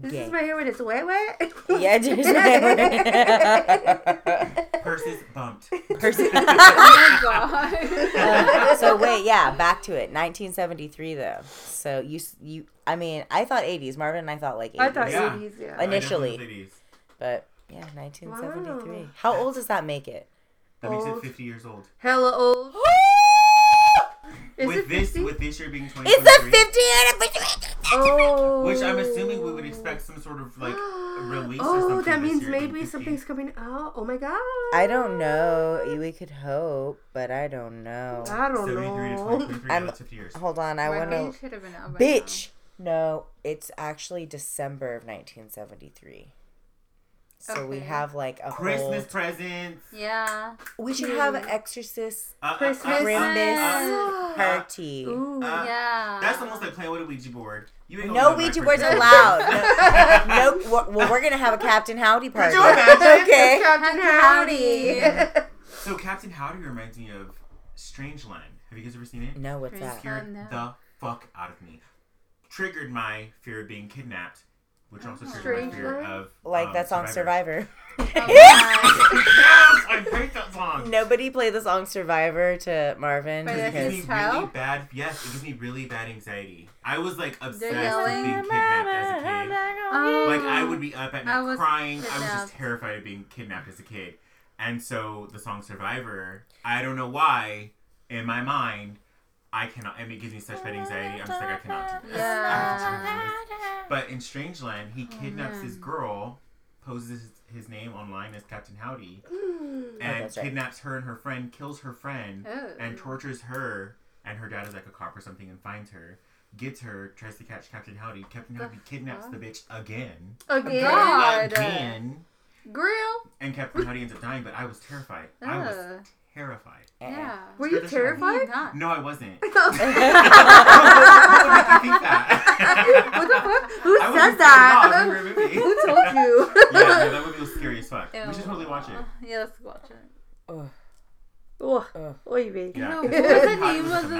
This Gay. is right here when it's wet, wet. Yeah, just Purses bumped. Person- Oh my god. Uh, so wait, yeah, back to it. 1973 though. So you you I mean, I thought 80s. Marvin and I thought like 80s. I thought Yeah. 80s, yeah. Initially. definitely think But yeah, 1973. Wow. How old does that make it? That makes Old. it 50 years old. Hella old. Is with it this, 50? with this year being It's 2023, the 50th anniversary. Oh. which I'm assuming we would expect some sort of like release or Oh, something. that means year maybe something's coming out. Oh my god. I don't know. We could hope, but I don't know. I don't 73 know. 2023, I'm- that's 50 years. Hold on, I want to. should have been out by Bitch. No, it's actually December of 1973. So we have like a Christmas whole. presents. Yeah. We should have an Exorcist Uh, Christmas. uh, uh, Christmas uh, party. Ooh. uh, Yeah. That's almost like playing with a Ouija board. You ain't No Ouija boards Christmas. allowed. No, no well, well, we're gonna have a Captain Howdy party. you imagine? okay. Captain Howdy. Howdy. So Captain Howdy reminds me of Strangeland. Have you guys ever seen it? No, what's that? Strange- Scared no. the fuck out of me. Triggered my fear of being kidnapped, which also Oh. triggered my fear Strangeland? of Like um, that song Survivor. Survivor. Oh, yes, I hate that song. Nobody play the song Survivor to Marvin But It that's gives me his really bad. Yes, it gives me really bad anxiety. I was like obsessed with yelling. being kidnapped as a kid. Oh. Like I would be up at night was crying. I was just terrified of being kidnapped as a kid. And so the song Survivor, I don't know why, in my mind, I cannot. And it gives me such bad anxiety. I'm just like I cannot do this. I have to turn this. But in Strangeland, he kidnaps this man. girl, poses his name online as Captain Howdy, Mm. and that's right. kidnaps her and her friend, kills her friend, Oh. and tortures her. And her dad is like a cop or something and finds her, gets her, tries to catch Captain Howdy. Captain The Howdy kidnaps fuck? the bitch again. Again. God. Again. Grill. And Captain Howdy ends up dying, but I was terrified. I was Ugh. Terrified. Yeah. Were you Scared the shit out of me. terrified? Not. No, I wasn't. what what would make you think that? the fuck? Who I said that? at all. It was a great movie. Who told you? yeah, no, that movie was scary as fuck. We should totally watch it. Yeah, let's watch it. Ugh. Oh, Ugh. oy vey. Yeah, No, 'cause what was the name was of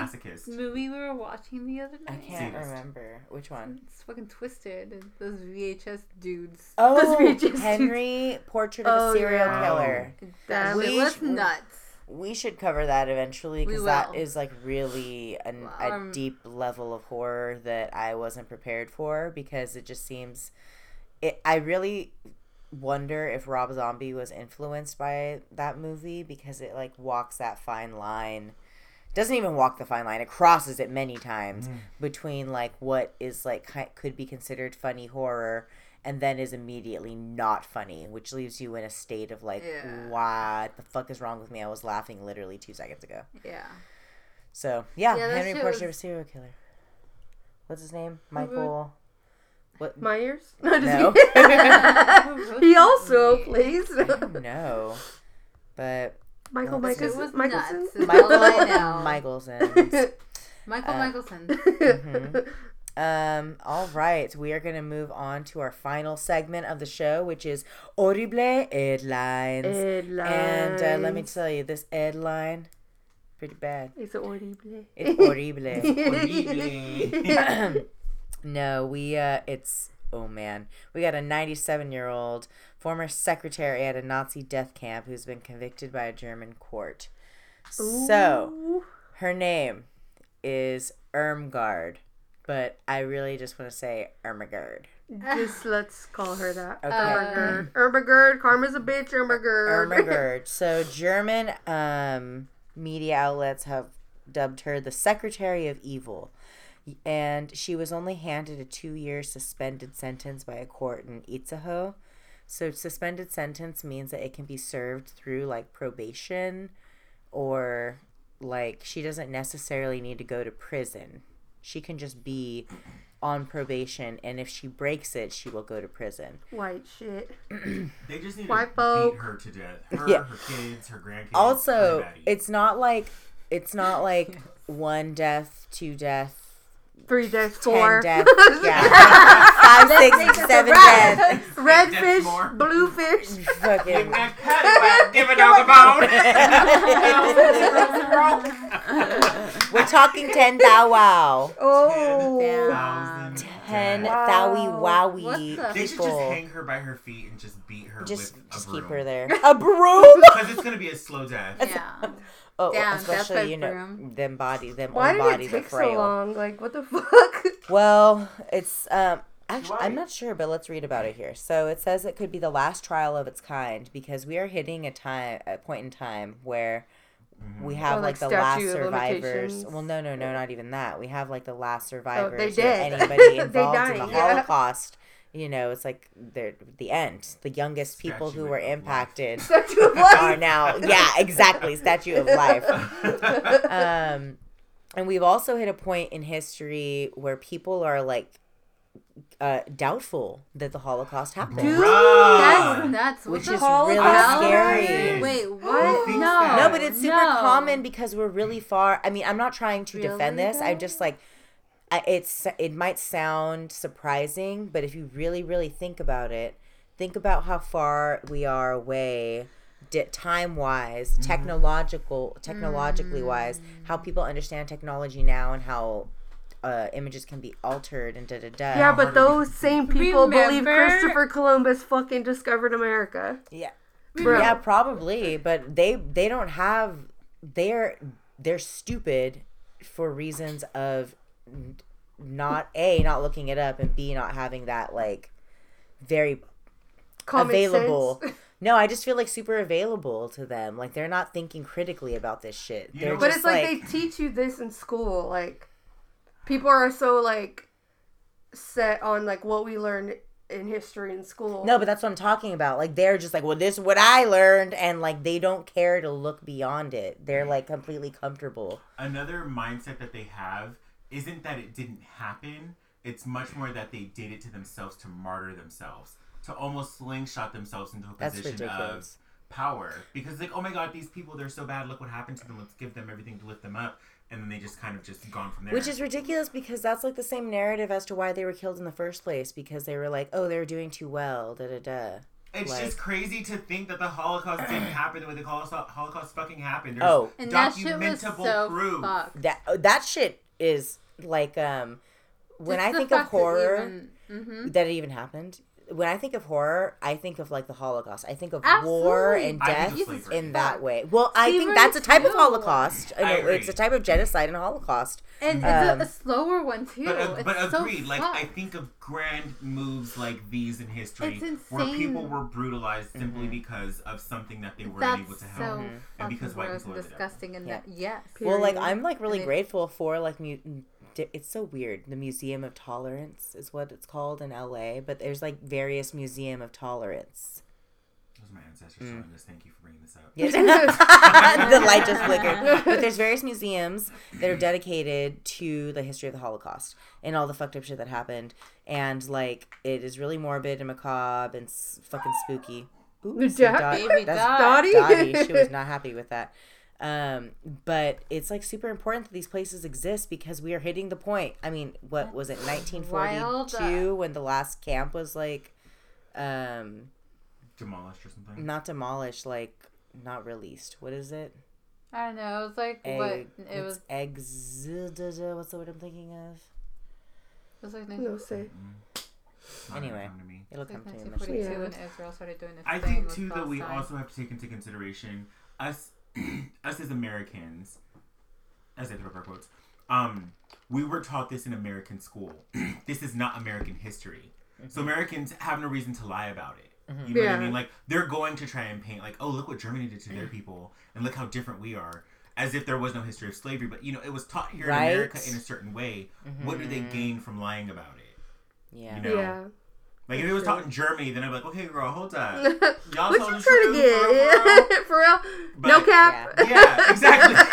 the movie we were watching the other night? I can't Sadist. remember which one. It's fucking twisted. Those VHS dudes. Oh, VHS Henry Portrait of Oh, a Serial yeah. Killer. That We was nuts. We should cover that eventually because that is like really an, a Um, deep level of horror that I wasn't prepared for because it just seems. It. I really wonder if Rob Zombie was influenced by that movie because it like walks that fine line. Doesn't even walk the fine line. It crosses it many times between like what is like could be considered funny horror and then is immediately not funny, which leaves you in a state of like, Yeah. what the fuck is wrong with me? I was laughing literally two seconds ago. Yeah. So yeah, Yeah, Henry shit Portrait of a was- serial killer. What's his name? Michael. What? Myers? No, No. he also plays I but Michael Well, It Michelson. was Michelson. Michael I know. Michelson. Michael Uh, Michelson. Mhm. Um, all right, we are gonna move on to our final segment of the show, which is Horrible Headlines. And uh, let me tell you, this headline, pretty bad. It's horrible. It's horrible. Horrible. no, we uh, it's oh man, we got a 97 year old former secretary at a Nazi death camp who's been convicted by a German court. So her name is Irmgard, but I really just want to say Irmgard. Just let's call her that. Okay. Ermagerd. Ermagerd. Karma's a bitch. Ermagerd. Irmgard. so German um, media outlets have dubbed her the Secretary of Evil. And she was only handed a two year suspended sentence by a court in Itzehoe. So, suspended sentence means that it can be served through like probation or like she doesn't necessarily need to go to prison. She can just be on probation, and if she breaks it, she will go to prison. White shit. They just need White to folk. beat her to death. Her, Yeah. her kids, her grandkids. also it's not like it's not like one death two death Three days, ten four. death yeah five six seven death Red That's fish, more. blue fish. Give fucking that paddywhack, give a dog a bone. we're talking ten thou wow Oh. Damn. ten death. thowie Wow. wowie What the- They should just hang her by her feet and just beat her just with just a keep broom. her there a broom Because it's gonna be a slow death. Yeah. oh Damn, especially you know broom. them body them Why own did bodies it are take so long? Like, what the fuck? Well, it's um actually Why? I'm not sure, but let's read about it here. So it says it could be the last trial of its kind because we are hitting a time a point in time where we have Oh, like, like the last survivors. Well, no, no, no, not even that. We have like the last survivors. or dead. Anybody They involved in the dying, yeah. Holocaust. You know, it's like they're the end. The youngest people who were impacted are now, yeah, exactly, statue of life. Um, and we've also hit a point in history where people are like uh, doubtful that the Holocaust happened. Dude, Bruh. That's nuts. What Which the is hell? really scary. Wait, what? No. No, but it's super no. common because we're really far. I mean, I'm not trying to defend this. I'm just like, it's it might sound surprising, but if you really, really think about it, think about how far we are away, di- time wise, technological, technologically wise, how people understand technology now and how uh, images can be altered and da da da. Yeah, but those same people believe Remember- Christopher Columbus fucking discovered America. Yeah. Bro. Yeah, probably, but they they don't have they're they're stupid for reasons of n- not a not looking it up and b not having that like very Common available. sense. No, I just feel like super available to them. Like they're not thinking critically about this shit. You They're know- But just it's like, like, they teach you this in school. Like people are so like set on like what we learned in history in school. no, but that's what I'm talking about. Like they're just like, well, this is what I learned, and like they don't care to look beyond it. They're like completely comfortable. Another mindset that they have isn't that it didn't happen. It's much more that they did it to themselves to martyr themselves, to almost slingshot themselves into a That's position ridiculous. of power. Because like, oh my god, these people they're so bad. Look what happened to them. Let's give them everything to lift them up. And then they just kind of just gone from there. Which is ridiculous because that's like the same narrative as to why they were killed in the first place because they were like, oh, they were doing too well, da da da. It's like- just crazy to think that the Holocaust didn't happen the way the Holocaust, Holocaust fucking happened. There's Oh. And that shit was documentable so proof. fucked. That oh, that shit is like um when Just I think of fact that horror even- mhm. that it even happened. When I think of horror, I think of like the Holocaust. I think of war and death think of slavery. in that way. Well, I think that's a type of. Holocaust. I know, agree. it's a type of genocide and Holocaust. And Um, it's a, a slower one too. But, uh, it's but so agreed. Like I think of grand moves like these in history, It's where people were brutalized simply Mm-hmm. because of something that they weren't that's able to help, so and because white people are disgusting. And Yeah. that yes, Well, like I'm like really And it- grateful for like mu- di- it's so weird. The Museum of Tolerance is what it's called in LA, but there's like various Museum of Tolerance. Those are my ancestors showing mm. us. Thank you for bringing this up. Yes. the light just flickered. But there's various museums that are dedicated to the history of the Holocaust and all the fucked up shit that happened. And like, it is really morbid and macabre and s- fucking spooky. Ooh, see, Yeah. Dot- Baby that's Dottie? Dottie. She was not happy with that. Um, but it's like super important that these places exist because we are hitting the point. I mean, what was it, 1942 when the last camp was like, um, Demolished or something. not demolished, like not released. What is it? I don't know. It was like what Egg, it was. eggs. What's the word I'm thinking of? It was like no say. It's not gonna Anyway. come to me. It'll come to me. Like much later. 1942 when Israel started doing its I thing think too that we also have to take into consideration us, us as Americans, as I throw up our quotes. Um, we were taught this in American school. this is not American history, so mm-hmm. Americans have no reason to lie about it. Mm-hmm. You know what I mean? Like they're going to try and paint like, oh, look what Germany did to their mm. people, and look how different we are, as if there was no history of slavery. But you know, it was taught here Right. in America in a certain way. What do they mm-hmm. gain from lying about it? Yeah. You know? Yeah. Like if it was taught in Germany, then I'd be like, okay, girl, hold up. Y'all what told you the trying to truth, for real, for real. get? No cap. yeah, exactly.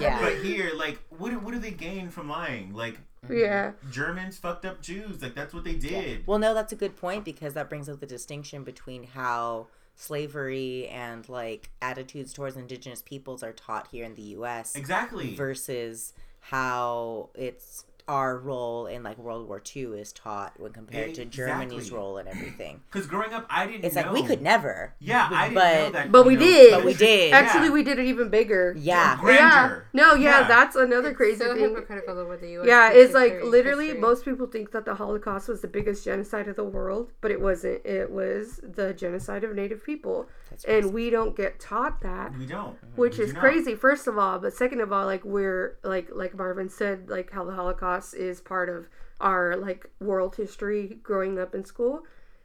Yeah. But here, like, what what do they gain from lying? Like, mm-hmm. Yeah. Germans fucked up Jews. Like, that's what they did. Well, no, that's a good point because that brings up the distinction between how slavery and like attitudes towards indigenous peoples are taught here in the U.S. Exactly. versus how it's our role in like World War II is taught when compared to Germany's role and everything. Because growing up, I didn't. It's know. like we could never. Yeah, I didn't but- know that. But we know, did. But we did. Actually, Yeah. we did it even bigger. Yeah. Grandeur. Yeah. No, yeah, Yeah. that's another It's crazy so thing. hypocritical over the U.S. Yeah, it's like literally history. most people think that the Holocaust was the biggest genocide of the world, but it wasn't. It was the genocide of Native people, That's and we don't get taught that, We don't. which We is do not. crazy. First of all, but second of all, like we're like like Marvin said, like how the Holocaust is part of our like world history growing up in school,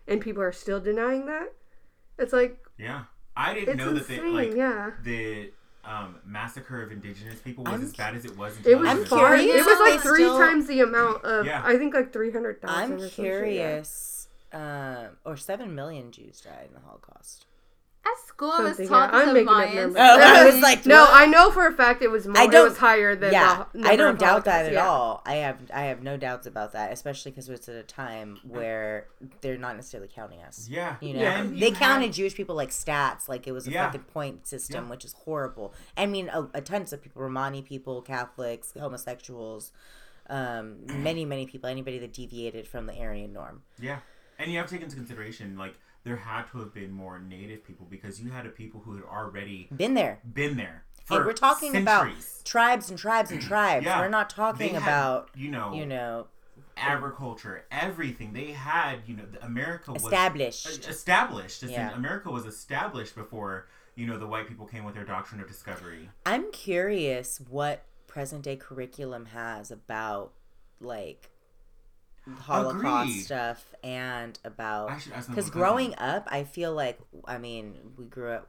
and people are still denying that. It's like Yeah, I didn't it's know that insane. they like yeah. the um, massacre of indigenous people was I'm as bad as it was. In It was I'm far. curious It was like three still- times the amount of. Yeah. I think like three hundred thousand. I'm or some shit, yeah. curious. Um, or seven million Jews died in the Holocaust. At school, I was Something, taught yeah. I'm the making up Mayans. numbers. Oh, I was like, No, what? I know for a fact it was more. I don't- was higher than. yeah, the I don't doubt that at yeah. all. I have I have no doubts about that, especially because it's at a time where they're not necessarily counting us. Yeah, You know, Yeah. They you counted had- Jewish people like stats, like it was a Yeah. fucking point system, Yeah. which is horrible. I mean, a, a tons of people, Romani people, Catholics, homosexuals, um, many many people, anybody that deviated from the Aryan norm. Yeah, and you have to take into consideration like there had to have been more native people because you had a people who had already Been there. been there for And we're talking about tribes and tribes and tribes. Yeah. We're not talking had, about you know you know agriculture, everything. They had you know the- America was established. established. Yeah. America was established before you know the white people came with their doctrine of discovery. I'm curious what present day curriculum has about like Holocaust Agreed. stuff and about I should ask my because little growing up, I feel like I mean we grew up.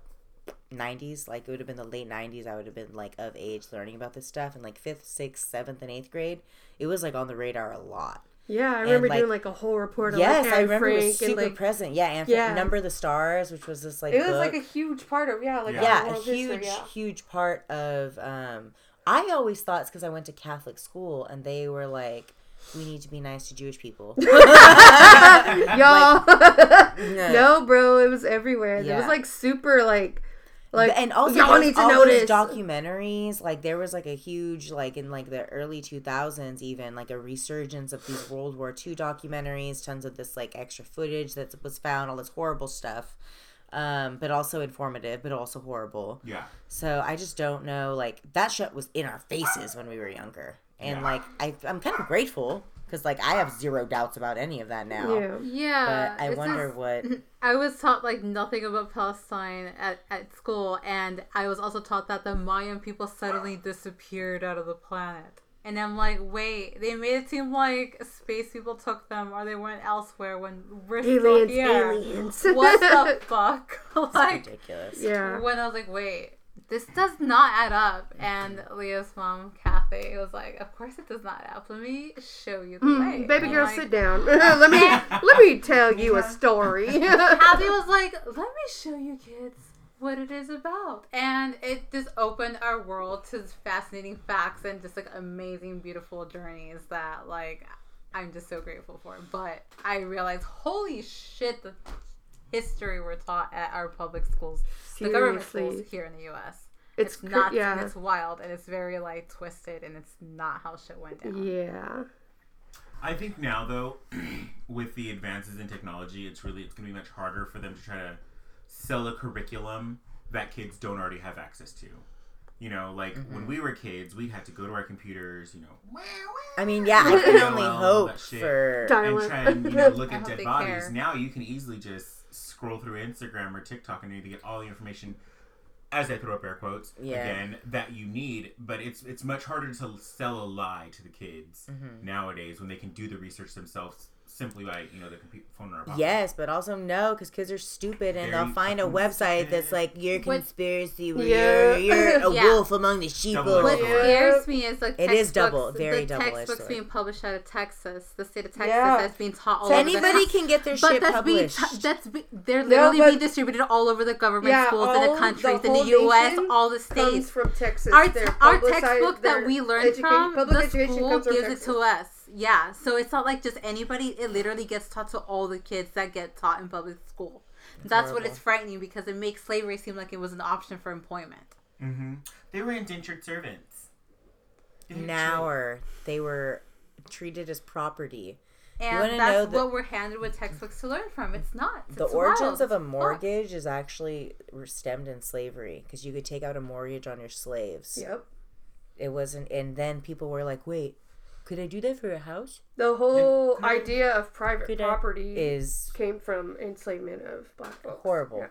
90s like it would have been the late 90s i would have been like of age learning about this stuff in like fifth sixth seventh and eighth grade it was like on the radar a lot Yeah, I remember like- doing like a whole report on yes like, i Anne remember it was Frank super like present yeah and Yeah. number of the stars which was this like it was book. like a huge part of yeah like Yeah. yeah, a huge, history, yeah. huge part of. Um, I always thought it's because I went to Catholic school and they were like, "We need to be nice to Jewish people." Y'all, No. no, bro, it was everywhere. It was like super like, like and also y'all there's need to all notice. those documentaries. Like there was like a huge like in like the early two thousands, even like a resurgence of these World War II documentaries. Tons of this like extra footage that was found, all this horrible stuff. Um, but also informative, but also horrible. Yeah, So I just don't know. Like that shit was in our faces when we were younger, and Yeah. like I, I'm kind of grateful because like I have zero doubts about any of that now. yeah. Yeah. But I it's wonder just- what. I was taught like nothing about Palestine at, at school, and I was also taught that the Mayan people suddenly disappeared out of the planet. And I'm like, wait, they made it seem like space people took them or they went elsewhere when we're still here. aliens. What the fuck? like, ridiculous. yeah. when I was like, wait, this does not add up. And Leah's mom, Kathy, was like, of course it does not add up. Let me show you the way. Mm, Baby I'm girl, like, sit down. let me let me tell you a story. Kathy was like, let me show you kids what it is about. And it just opened our world to fascinating facts and just like amazing, beautiful journeys that like I'm just so grateful for. But I realized, holy shit, the history we're taught at our public schools, the government schools here in the US. It's It's, cr- not, yeah. it's wild, and it's very like twisted, and it's not how shit went down. yeah. I think now though, with the advances in technology, it's really it's gonna be much harder for them to try to sell a curriculum that kids don't already have access to. You know, like Mm-hmm. when we were kids, we had to go to our computers. You know, I mean, yeah, I can only hope shit. for. and Dial-up. try and you know look at dead bodies. care. Now you can easily just scroll through Instagram or TikTok and you to get all the information. As I throw up air quotes Yeah. again, that you need, but it's it's much harder to sell a lie to the kids Mm-hmm. nowadays when they can do the research themselves simply by you know the computer phone in our pocket. Yes, but also no, because kids are stupid and they'll find a website that's like your What- conspiracy, where Yeah. you're, you're a Yeah. wolf among the sheep. What scares me is like It is double- very the double-edged textbooks sword. being published out of Texas, the state of Texas, Yeah. that's being taught all So over anybody country. can get their But shit that's being published. t- that's be- they're literally but- being distributed all over the government Yeah, schools in all the the in the U.S., all the comes states. from Texas. Our, our textbook that we learned from, public the school comes from gives Texas. it to us. Yeah, so it's not like just anybody. It literally gets taught to all the kids that get taught in public school. That's what it's frightening because it makes slavery seem like it was an option for employment. hmm They were indentured servants. They now or they were treated as property. And wanna that's know the- what we're handed with textbooks to learn from. It's not. The origins wild. of a It's mortgage is actually stemmed in slavery because you could take out a mortgage on your slaves. Yep. It wasn't, and then people were like, "Wait, could I do that for a house?" The whole Could I- idea of private Could I- property Is came from enslavement of black folks. horrible. Yeah.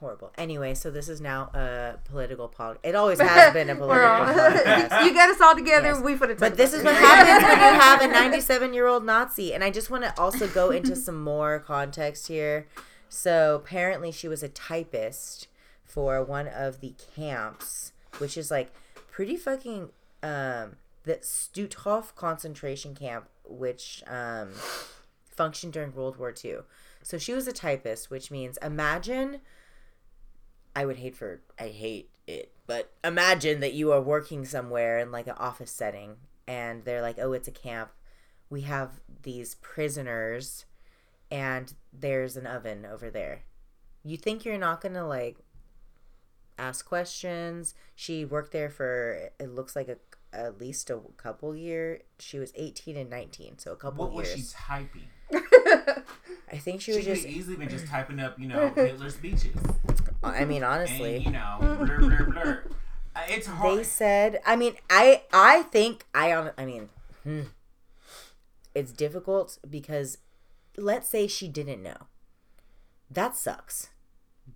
Horrible. Anyway, so this is now a political pod. It always has been a political podcast. you get us all together. Yes. We put it. But this is what happens when you have a 97 year old Nazi. And I just want to also go into some more context here. So apparently, she was a typist for one of the camps, which is like pretty fucking. Um, the Stutthof concentration camp, which um, functioned during World War II. So she was a typist, which means imagine. I would hate for I hate it, but imagine that you are working somewhere in like an office setting and they're like, "Oh, it's a camp. We have these prisoners and there's an oven over there." You think you're not to like ask questions? She worked there for it looks like a at least a couple year. She was 18 and 19, so a couple years. What was she typing? I think she She, was just easily been just typing up, you know, Hitler's speeches. I mean, honestly. And, you know, blur, blur, blur. Uh, It's hard. they said i mean i i think i on i mean hmm, it's difficult because let's say she didn't know that sucks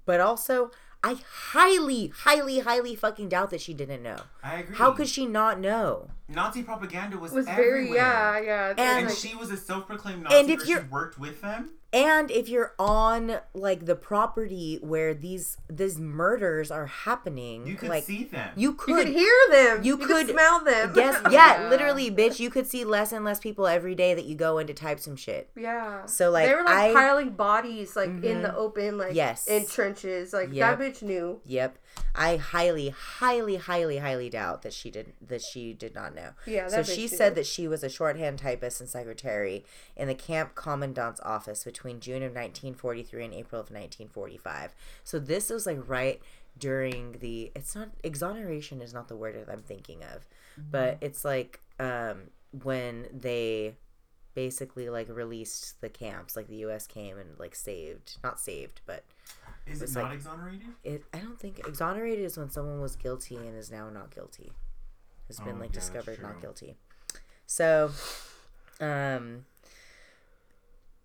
but also i highly highly highly fucking doubt that she didn't know I agree. how could she not know Nazi propaganda was, was very everywhere. yeah yeah. And- And like- she was a self-proclaimed Nazi. And if you're- worked with them. and if you're on like the property where these these murders are happening You could like see them. you you could could hear them. you You, could- could smell them. yes yeah literally bitch you could see less and less people every day that you go in to type some shit Yeah. So, like, they were like I- piling bodies like in Mhm. the open, like Yes. in trenches. Like Yep. that bitch knew. Yep. I highly, highly, highly, highly doubt that she did that she did not know. Yeah. So she said that she was a shorthand typist and secretary in the camp commandant's office between June of 1943 and April of 1945. So this was like right during the it's not exoneration is not the word that I'm thinking of, but it's like um when they basically like released the camps like the US came and like saved not saved but Is it not like- exonerated? it i don't think exonerated is when someone was guilty and is now not guilty. Has been Oh, like yeah, discovered not guilty. So um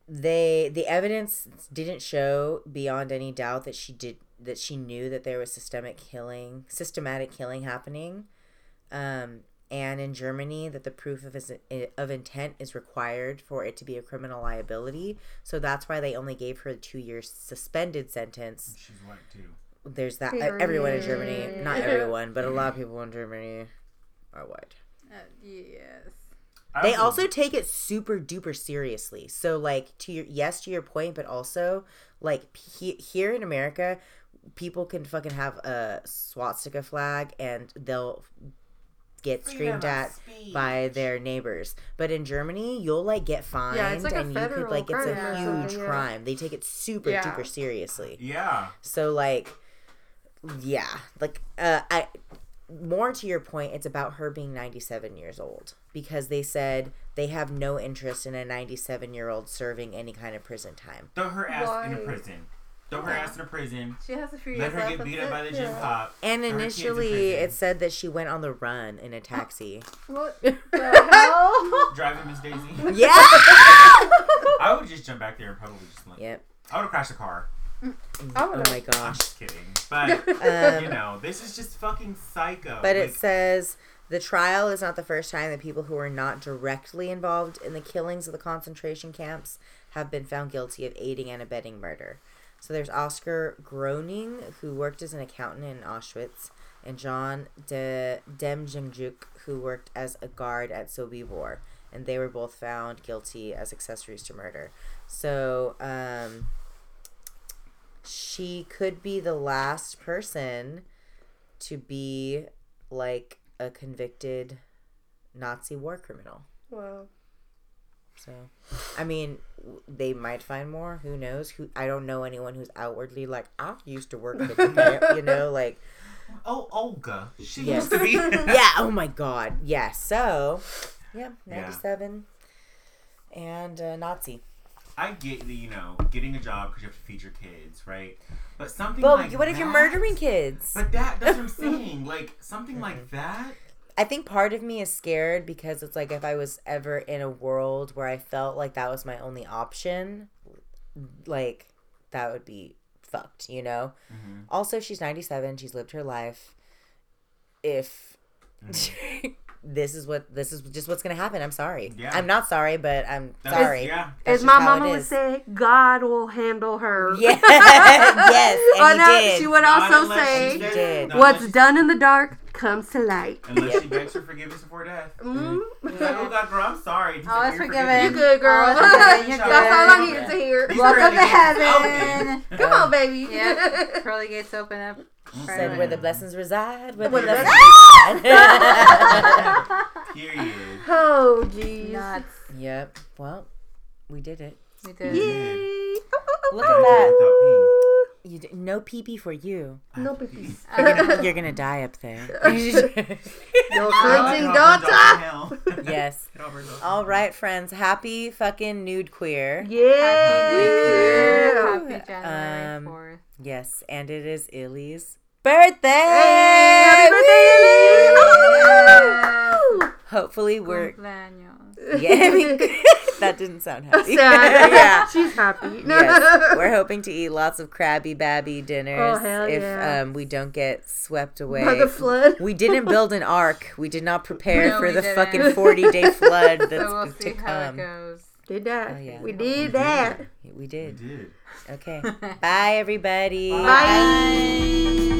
they the evidence didn't show beyond any doubt that she did that she knew that there was systemic killing systematic killing happening. Um and in Germany that the proof of his, of intent is required for it to be a criminal liability so that's why they only gave her a 2 year suspended sentence She's white too. there's that everyone in Germany, not everyone, but a lot of people in Germany are white. Uh, yes. They also take it super duper seriously. So like to your yes to your point, but also like he, here in America, people can fucking have a swastika flag and they'll get screamed at by their neighbors. But in Germany, you'll like get fined Yeah, it's like a and you could federal like it's a or huge yeah. crime. They take it super Yeah. duper seriously. Yeah. So like yeah, like uh I more to your point, it's about her being 97 years old because they said they have no interest in a 97 year old serving any kind of prison time. Throw her ass in a prison. Throw her ass in a prison, She has a few let her get beat up by the gym Yeah. cop. And throw her kids in initially, it said that she went on the run in a taxi. What the hell? driving Miss Daisy. yeah. I would just jump back there and probably just like Yep. I would have crashed the car. I Oh would've- my I'm just kidding, but you Um, know, this is just fucking psycho. but Like, it says the trial is not the first time that people who were not directly involved in the killings of the concentration camps have been found guilty of aiding and abetting murder. So there's Oscar Groening, who worked as an accountant in Auschwitz, and John De Demjanjuk, who worked as a guard at Sobibor, and they were both found guilty as accessories to murder. So um, she could be the last person to be like a convicted Nazi war criminal. Wow. So, I mean, they might find more. Who knows? Who I don't know anyone who's outwardly like I used to work at the. You know, like oh Olga, she Yes. used to be. yeah. Oh my God. Yeah. So, yeah, Yeah. ninety-seven, and uh, Nazi. I get the you know getting a job because you have to feed your kids, right? But something Well, like what if you're murdering kids? But that that's what I'm saying. Like something like Mm-hmm. that. I think part of me is scared because it's like if I was ever in a world where I felt like that was my only option, like that would be fucked, you know? Mm-hmm. Also, she's 97, she's lived her life. If Mm-hmm. this is what this is just what's going to happen, I'm sorry. Yeah. I'm not sorry, but I'm That's, sorry. Yeah. That's As my mama would say, God will handle her. Yeah. yes, and oh he no, did. she would Not also say, she did. "What's done in the dark comes to light." Unless she begs for forgiveness before death. Mm. It's like, oh God, girl, I'm sorry. He's Oh, like, it's "You're forgiven. You good, girl? Oh, okay, you're That's all I good. needed to hear. These Welcome to heaven. open. Come on, baby. Yeah, pearly gates open up. Said where the blessings reside, where the Where the blessings reside. Period. oh, jeez. Nuts. yep. Well, we did it. We did. Yay! Look at that. You did, no pee pee for you. No pippies. You're gonna, you're gonna die up there. Your cleansing it all burns off in daughter. yes. It all burns off in All hell. right, friends. Happy fucking nude queer. Yeah. Happy January Um, 4th. Yes, and it is Illy's birthday. Hey, happy birthday, Lily! Woo! Hopefully we're Cumpleaños. yeah. I mean, that didn't sound happy. Sad. yeah. She's happy. Yes, we're hoping to eat lots of Krabby Babby dinners Oh, hell if yeah. um, we don't get swept away. By the flood. We didn't build an ark. We did not prepare No, for the didn't. fucking 40 day flood that's So we'll to see how it come. goes. Did that. Oh, yeah. We We did did. that. We We did. did. Okay. Bye, everybody. Bye.